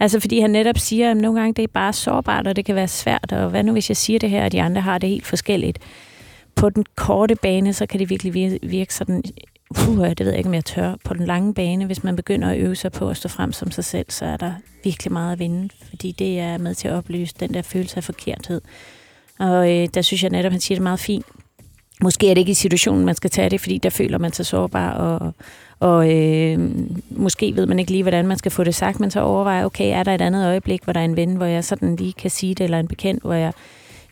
[SPEAKER 4] Altså, fordi han netop siger, at nogle gange det er bare sårbart, og det kan være svært. Og hvad nu, hvis jeg siger det her, og de andre har det helt forskelligt? På den korte bane, så kan det virkelig virke, sådan, uh, det ved jeg ikke, om jeg tør. På den lange bane, hvis man begynder at øve sig på at stå frem som sig selv, så er der virkelig meget at vinde, fordi det er med til at oplyse den der følelse af forkerthed. Og øh, der synes jeg netop, han siger det meget fint. Måske er det ikke i situationen, man skal tage det, fordi der føler man sig sårbar, og, og øh, måske ved man ikke lige, hvordan man skal få det sagt, men så overvejer, okay, er der et andet øjeblik, hvor der er en ven, hvor jeg sådan lige kan sige det, eller en bekendt, hvor jeg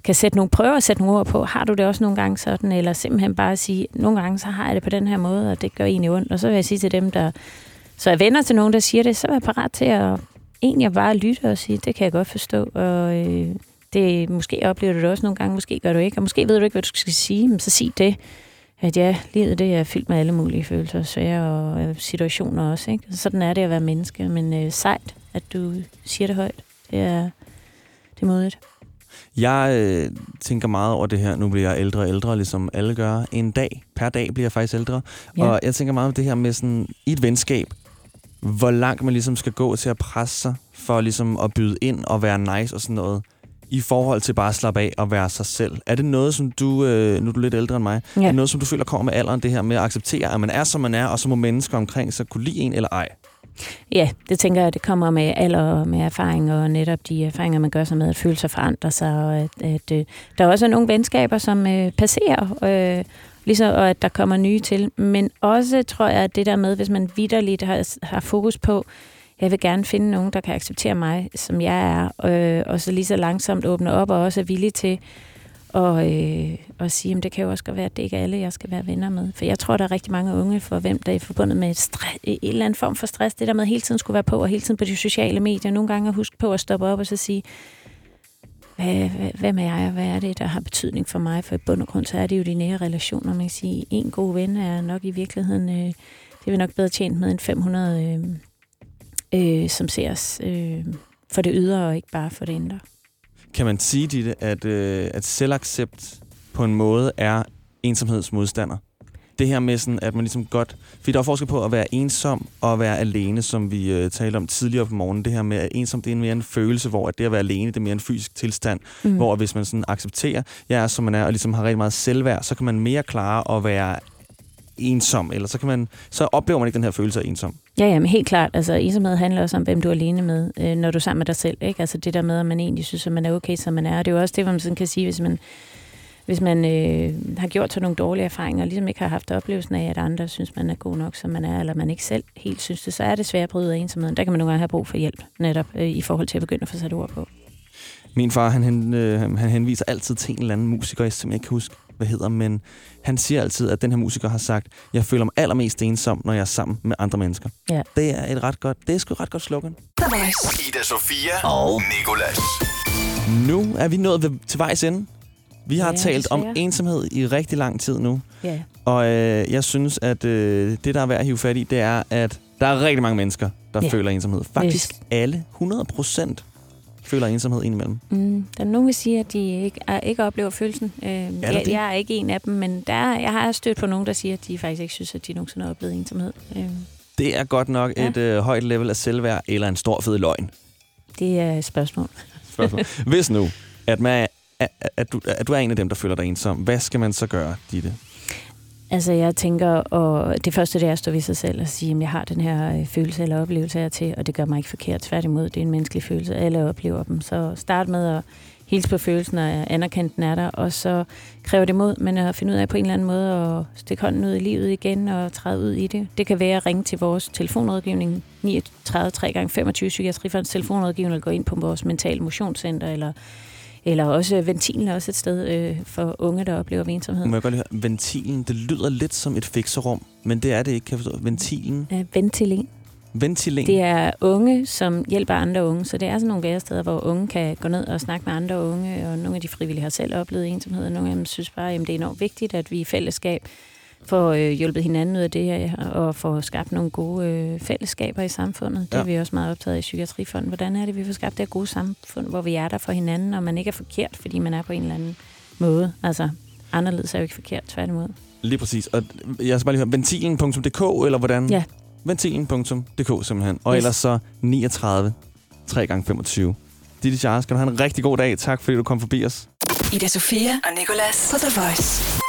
[SPEAKER 4] kan sætte nogle prøver at sætte nogle ord på. Har du det også nogle gange sådan, eller simpelthen bare sige, nogle gange så har jeg det på den her måde, og det gør egentlig ondt. Og så vil jeg sige til dem, der så er venner til nogen, der siger det, så er jeg parat til at egentlig bare lytte og sige, det kan jeg godt forstå, og øh, det, måske oplever du det også nogle gange, måske gør du ikke, og måske ved du ikke, hvad du skal sige, men så sig det, at ja, livet det er fyldt med alle mulige følelser, svære og øh, situationer også, ikke? Sådan er det at være menneske, men øh, sejt, at du siger det højt, det er, det er modigt.
[SPEAKER 3] Jeg øh, tænker meget over det her. Nu bliver jeg ældre og ældre, ligesom alle gør. En dag, per dag bliver jeg faktisk ældre.
[SPEAKER 4] Ja.
[SPEAKER 3] Og jeg tænker meget om det her med sådan, i et venskab, hvor langt man ligesom skal gå til at presse sig for ligesom at byde ind og være nice og sådan noget. I forhold til bare at slappe af og være sig selv. Er det noget, som du, øh, nu er du lidt ældre end mig,
[SPEAKER 4] Ja.
[SPEAKER 3] er det noget, som du føler kommer med alderen, det her med at acceptere, at man er, som man er, og så må mennesker omkring sig kunne lide en eller ej?
[SPEAKER 4] Ja, det tænker jeg, det kommer med alder og med erfaring, og netop de erfaringer, man gør sig med, at følelser forandrer sig, og at, at øh, der også er nogle venskaber, som øh, passerer, øh, ligesom, og at der kommer nye til. Men også tror jeg, at det der med, hvis man vidderligt har, har fokus på, jeg vil gerne finde nogen, der kan acceptere mig, som jeg er, øh, og så lige så langsomt åbne op, og også er villig til og, øh, og sige, at det kan jo også godt være, at det ikke er alle, jeg skal være venner med. For jeg tror, der er rigtig mange unge, for hvem der er forbundet med et, en eller anden form for stress. Det der med at hele tiden skulle være på, og hele tiden på de sociale medier. Nogle gange at huske på at stoppe op og så sige, hvad, hvem er jeg, og hvad er det, der har betydning for mig? For i bund og grund, så er det jo de nære relationer. Man kan sige, en god ven er nok i virkeligheden, øh, det er vi nok bedre tjent med end 500, øh, øh, som ser os øh, for det ydre, og ikke bare for det indre.
[SPEAKER 3] Kan man sige, Ditte, at, øh, at selvaccept på en måde er ensomhedsmodstander? Det her med sådan, at man ligesom godt... Fordi der er forskel på at være ensom og at være alene, som vi øh, talte om tidligere på morgenen. Det her med, at ensom, det er mere en følelse, hvor at det at være alene, det er mere en fysisk tilstand.
[SPEAKER 4] Mm.
[SPEAKER 3] Hvor hvis man sådan accepterer, jeg er som man er, og ligesom har rigtig meget selvværd, så kan man mere klare at være ensom, eller så, kan man, så oplever man ikke den her følelse af ensom.
[SPEAKER 4] Ja, ja, men helt klart. Altså, ensomhed handler også om, hvem du er alene med, øh, når du er sammen med dig selv. Ikke? Altså det der med, at man egentlig synes, at man er okay, som man er. Og det er jo også det, hvor man sådan kan sige, hvis man, hvis man øh, har gjort sig nogle dårlige erfaringer, og ligesom ikke har haft oplevelsen af, at andre synes, man er god nok, som man er, eller man ikke selv helt synes det, så er det svært at bryde af ensomheden. Der kan man nogle gange have brug for hjælp, netop øh, i forhold til at begynde at få sat ord på.
[SPEAKER 3] Min far, han, hen, øh, han han henviser altid til en eller anden musiker, jeg simpelthen ikke kan huske, hvad hedder, men han siger altid, at den her musiker har sagt, jeg føler mig allermest ensom, når jeg er sammen med andre mennesker.
[SPEAKER 4] Ja.
[SPEAKER 3] Det er et ret godt, det er sgu et ret godt slogan.
[SPEAKER 2] Ida Sofia og Nikolas.
[SPEAKER 3] Nu er vi nået ved, til vejs ende. Vi har
[SPEAKER 4] Ja,
[SPEAKER 3] talt om ensomhed i rigtig lang tid nu.
[SPEAKER 4] Ja.
[SPEAKER 3] Og øh, jeg synes, at øh, det, der er værd at hive fat i, det er, at der er rigtig mange mennesker, der
[SPEAKER 4] Ja.
[SPEAKER 3] føler ensomhed. Faktisk
[SPEAKER 4] Yes.
[SPEAKER 3] alle, 100 procent, føler ensomhed indimellem.
[SPEAKER 4] Mm, der er nogen, der siger, at de ikke, er, ikke oplever følelsen. Øh, jeg,
[SPEAKER 3] det?
[SPEAKER 4] jeg er ikke en af dem, men der, er- jeg har stødt på nogen, der siger, at de faktisk ikke synes, at de nogensinde har oplevet ensomhed. Øh,
[SPEAKER 3] Det er godt nok
[SPEAKER 4] Ja.
[SPEAKER 3] et øh, højt level af selvværd, eller en stor fed løgn.
[SPEAKER 4] det er et spørgsmål.
[SPEAKER 3] Spørgsmål. Hvis nu, at, man, er, at, at, du, at du er en af dem, der føler dig ensom, hvad skal man så gøre, Ditte?
[SPEAKER 4] Altså, jeg tænker, og det første det er at stå ved sig selv og sige, at jeg har den her øh, følelse eller oplevelse her til, og det gør mig ikke forkert. Tværtimod, det er en menneskelig følelse. Alle oplever dem. Så start med at hilse på følelsen og anerkende, den er der, og så kræver det mod, men at finde ud af på en eller anden måde at stikke hånden ud i livet igen og træde ud i det. Det kan være at ringe til vores telefonrådgivning 39 3 gange 25 Psykiatrifonds telefonrådgivning, eller gå ind på vores mental motionscenter, eller eller også ventilen er også et sted øh, for unge, der oplever ensomhed.
[SPEAKER 3] Må jeg godt lige høre, ventilen, det lyder lidt som et fikserum, men det er det ikke, kan jeg forstå. Ventilen,
[SPEAKER 4] Ja, ventilen.
[SPEAKER 3] ventilen.
[SPEAKER 4] Det er unge, som hjælper andre unge, så det er sådan nogle væresteder, hvor unge kan gå ned og snakke med andre unge, og nogle af de frivillige har selv oplevet ensomhed, og nogle af dem synes bare, at det er enormt vigtigt, at vi i fællesskab får øh, hjulpet hinanden ud af det her, og får skabt nogle gode øh, fællesskaber i samfundet. Det
[SPEAKER 3] Ja.
[SPEAKER 4] er vi også meget optaget af i Psykiatrifonden. Hvordan er det, vi får skabt det her gode samfund, hvor vi er der for hinanden, og man ikke er forkert, fordi man er på en eller anden måde. Altså, anderledes er jo ikke forkert, tværtimod.
[SPEAKER 3] Lige præcis. Og jeg skal bare lige høre, ventilen.dk, eller hvordan?
[SPEAKER 4] Ja.
[SPEAKER 3] Ventilen.dk simpelthen. Og
[SPEAKER 4] Yes.
[SPEAKER 3] ellers så 39 3 gange 25 Ditte Charles, skal du have en rigtig god dag. Tak fordi du kom forbi os.
[SPEAKER 1] Ida Sofia og Nicolas på The Voice.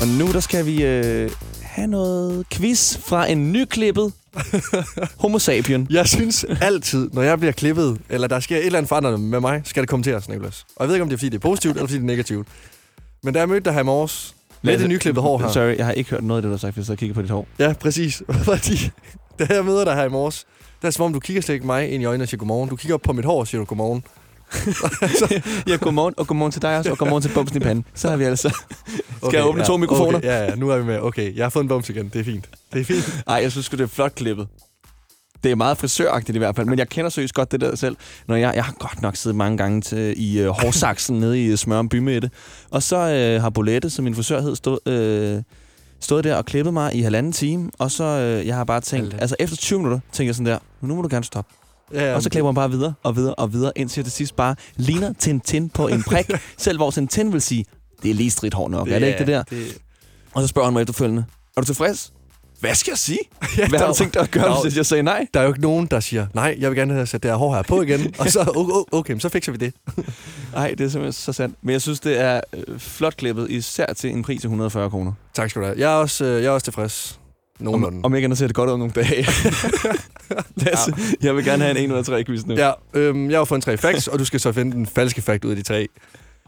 [SPEAKER 3] Og nu der skal vi øh, have noget quiz fra en nyklippet Homo sapien.
[SPEAKER 5] Jeg synes altid, når jeg bliver klippet, eller der sker et eller andet forandrende med mig, skal det kommenteres, Nicolas. Og jeg ved ikke, om det er, fordi det er positivt, eller fordi det er negativt. Men da jeg mødte dig her i morges, med det nyklippede hår her.
[SPEAKER 3] Sorry, jeg har ikke hørt noget af det, du har sagt, hvis jeg kigger på dit hår.
[SPEAKER 5] Ja, præcis. Fordi da jeg møder dig her i morges, der er som om, du kigger slet ikke mig ind i øjnene og siger godmorgen. Du kigger op på mit hår og siger du godmorgen.
[SPEAKER 3] ja, godmorgen, og godmorgen til dig også, og godmorgen til Bumsen i panden. Så har vi altså... Skal jeg åbne to mikrofoner?
[SPEAKER 5] Okay, ja, ja, nu er vi med. Okay, jeg har fået en bums igen. Det er fint. Det er fint.
[SPEAKER 3] Ej, jeg synes det er flot klippet. Det er meget frisøragtigt i hvert fald, men jeg kender seriøst godt det der selv. Når jeg, jeg har godt nok siddet mange gange til, i øh, hårsaksen nede i Smørum Bymætte, og så øh, har Bolette, som min frisør hed, stået, øh, stået der og klippet mig i halvanden time, og så øh, jeg har bare tænkt,
[SPEAKER 5] Halvanden.
[SPEAKER 3] altså efter 20 minutter, tænker jeg sådan der, nu må du gerne stoppe.
[SPEAKER 5] Ja, ja,
[SPEAKER 3] og så klipper man bare videre og videre og videre, indtil til sidst bare ligner Tintin på en prik, selv hvor Tintin vil sige, det er lige stridt hår nok, det, er det ikke det der?
[SPEAKER 5] Det,
[SPEAKER 3] Og så spørger han mig efterfølgende, er du tilfreds? hvad skal jeg sige?
[SPEAKER 5] Ja,
[SPEAKER 3] Hvad har du tænkt dig at gøre, hvis jeg sagde nej?
[SPEAKER 5] Der er jo ikke nogen, der siger, nej, jeg vil gerne have sat det her hår her på igen. og så, okay, okay, så fikser vi det.
[SPEAKER 3] Nej, det er simpelthen så sandt. Men jeg synes, det er øh, flot klippet, især til en pris af 140 kroner.
[SPEAKER 5] Tak skal du have. Jeg er også, øh, jeg er også tilfreds. Nogenlunde.
[SPEAKER 3] Om, om ikke andet ser det godt ud om nogle dage. Lasse, jeg vil gerne have en 1 ud af 3 quiz nu.
[SPEAKER 5] Ja, øhm, jeg har fundet tre facts, og du skal så finde den falske fact ud af de tre.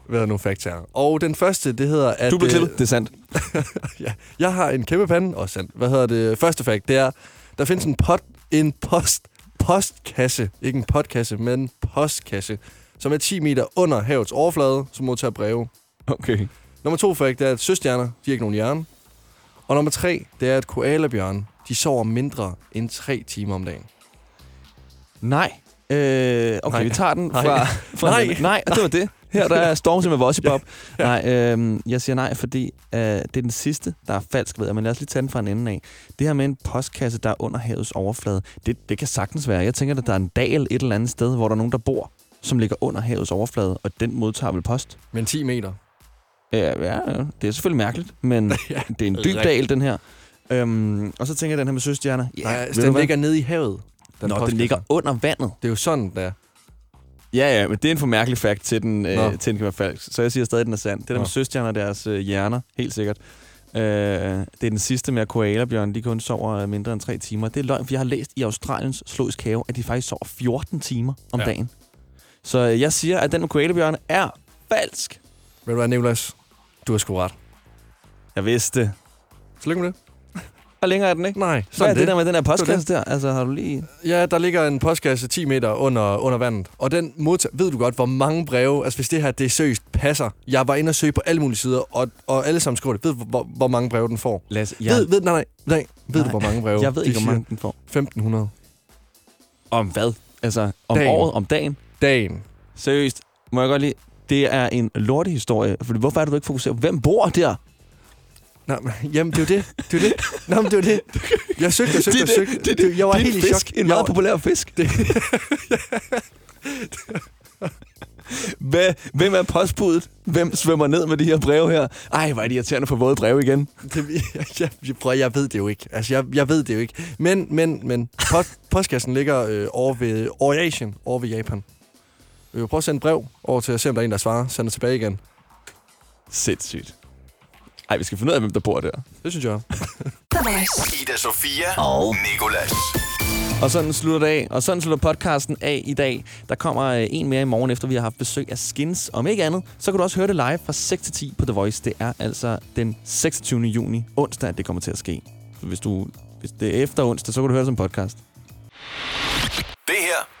[SPEAKER 5] Hvad er nogle facts her? Og den første, det hedder, at...
[SPEAKER 3] Du blev
[SPEAKER 5] øh,
[SPEAKER 3] klippet, det er sandt.
[SPEAKER 5] ja, jeg har en kæmpe pande, og sandt. Hvad hedder det? Første fact, det er, der findes en, pot, en post, postkasse, ikke en postkasse, men en postkasse, som er 10 meter under havets overflade, som modtager breve.
[SPEAKER 3] Okay.
[SPEAKER 5] Nummer to fact, er, at søstjerner, de har ikke nogen hjerne. Og nummer tre, det er, at koalabjørn, de sover mindre end 3 timer om dagen.
[SPEAKER 3] Nej. Øh, okay,
[SPEAKER 5] Nej.
[SPEAKER 3] vi tager den
[SPEAKER 5] Nej.
[SPEAKER 3] fra... fra
[SPEAKER 5] Nej.
[SPEAKER 3] Nej, og det var det. Her der er Stormzy med Vossy Bob. Ja. Nej, øh, jeg siger nej, fordi øh, det er den sidste, der er falsk, ved jeg. Men lad os lige tage den fra en ende af. Det her med en postkasse, der er under havets overflade, det, det kan sagtens være. Jeg tænker, at der er en dal et eller andet sted, hvor der er nogen, der bor, som ligger under havets overflade, og den modtager vel post.
[SPEAKER 5] Men 10 meter.
[SPEAKER 3] Ja, ja, det er selvfølgelig mærkeligt, men
[SPEAKER 5] Ja,
[SPEAKER 3] det er en dyb dal, den her. Øhm, og så tænker jeg, den her med søstjerner. Ja,
[SPEAKER 5] Nej, den ligger nede i havet.
[SPEAKER 3] Nå, den ligger under vandet.
[SPEAKER 5] Det er jo sådan, der.
[SPEAKER 3] Ja, ja, men det er en for mærkelig fact til den,
[SPEAKER 5] Nå.
[SPEAKER 3] øh, til den kan være falsk. Så jeg siger stadig, at den er sand. Det der
[SPEAKER 5] Nå.
[SPEAKER 3] med søstjerner og deres øh, hjerner, helt sikkert. Øh, det er den sidste med, at koalabjørn, de kun sover øh, mindre end 3 timer. Det er løgn, for jeg har læst i Australiens zoologisk have, at de faktisk sover 14 timer om
[SPEAKER 5] Ja.
[SPEAKER 3] ja. dagen. Så øh, jeg siger, at den med koalabjørn er falsk.
[SPEAKER 5] Ved du hvad, Nicolas? Du har sgu ret.
[SPEAKER 3] Jeg vidste.
[SPEAKER 5] Tillykke med det.
[SPEAKER 3] Og længere er den ikke?
[SPEAKER 5] Nej,
[SPEAKER 3] Hvad
[SPEAKER 5] sådan
[SPEAKER 3] er det,
[SPEAKER 5] det.
[SPEAKER 3] der med den her postkasse der? Altså, har du lige...
[SPEAKER 5] Ja, der ligger en postkasse 10 meter under, under vandet. Og den modtager... Ved du godt, hvor mange breve... Altså, hvis det her, det er seriøst passer. Jeg var inde og søge på alle mulige sider, og, og alle sammen skriver det. Ved du, hvor, hvor mange breve den får?
[SPEAKER 3] Lasse,
[SPEAKER 5] Ja. Ved, ved, nej, nej, nej. Ved
[SPEAKER 3] Nej.
[SPEAKER 5] du, hvor mange breve?
[SPEAKER 3] Jeg ved ikke, hvor mange den får.
[SPEAKER 5] 1500.
[SPEAKER 3] Om hvad? Altså, om
[SPEAKER 5] Dagen.
[SPEAKER 3] året, om dagen?
[SPEAKER 5] Dagen.
[SPEAKER 3] Seriøst, må jeg godt lige... Det er en lortehistorie. For hvorfor er det, du ikke fokuserer? Hvem bor der?
[SPEAKER 5] Men, jamen, det er jo det. Det er jo det. Nå, men det er jo det. Jeg søgte, jeg søgte, jeg
[SPEAKER 3] Det er det.
[SPEAKER 5] søgte.
[SPEAKER 3] Det er det.
[SPEAKER 5] Jeg var
[SPEAKER 3] Det er
[SPEAKER 5] helt i
[SPEAKER 3] fisk.
[SPEAKER 5] chok.
[SPEAKER 3] En meget
[SPEAKER 5] var-
[SPEAKER 3] populær fisk. Det. Hvad, hvem er postbudet? Hvem svømmer ned med de her breve her? Ej, hvor er det irriterende for våde breve igen.
[SPEAKER 5] Det, jeg, jeg, prøver, jeg ved det jo ikke. Altså, jeg, jeg ved det jo ikke. Men, men, men post, postkassen ligger øh, over ved Asien, over ved Japan. Vi vil prøve at sende et brev over til at se, om der er en, der svarer. Send det tilbage igen.
[SPEAKER 3] Sindssygt. Ej, vi skal finde ud af, hvem der bor der.
[SPEAKER 5] Det synes jeg.
[SPEAKER 1] The Voice.
[SPEAKER 2] Ida Sofia og Nicolas.
[SPEAKER 3] Og sådan slutter det af. Og sådan slutter podcasten af i dag. Der kommer øh, en mere i morgen, efter vi har haft besøg af Skins. Om ikke andet, så kan du også høre det live fra 6 til 10 på The Voice. Det er altså den 26. juni, onsdag, at det kommer til at ske. Så hvis, du, hvis det er efter onsdag, så kan du høre det som podcast.
[SPEAKER 2] Det her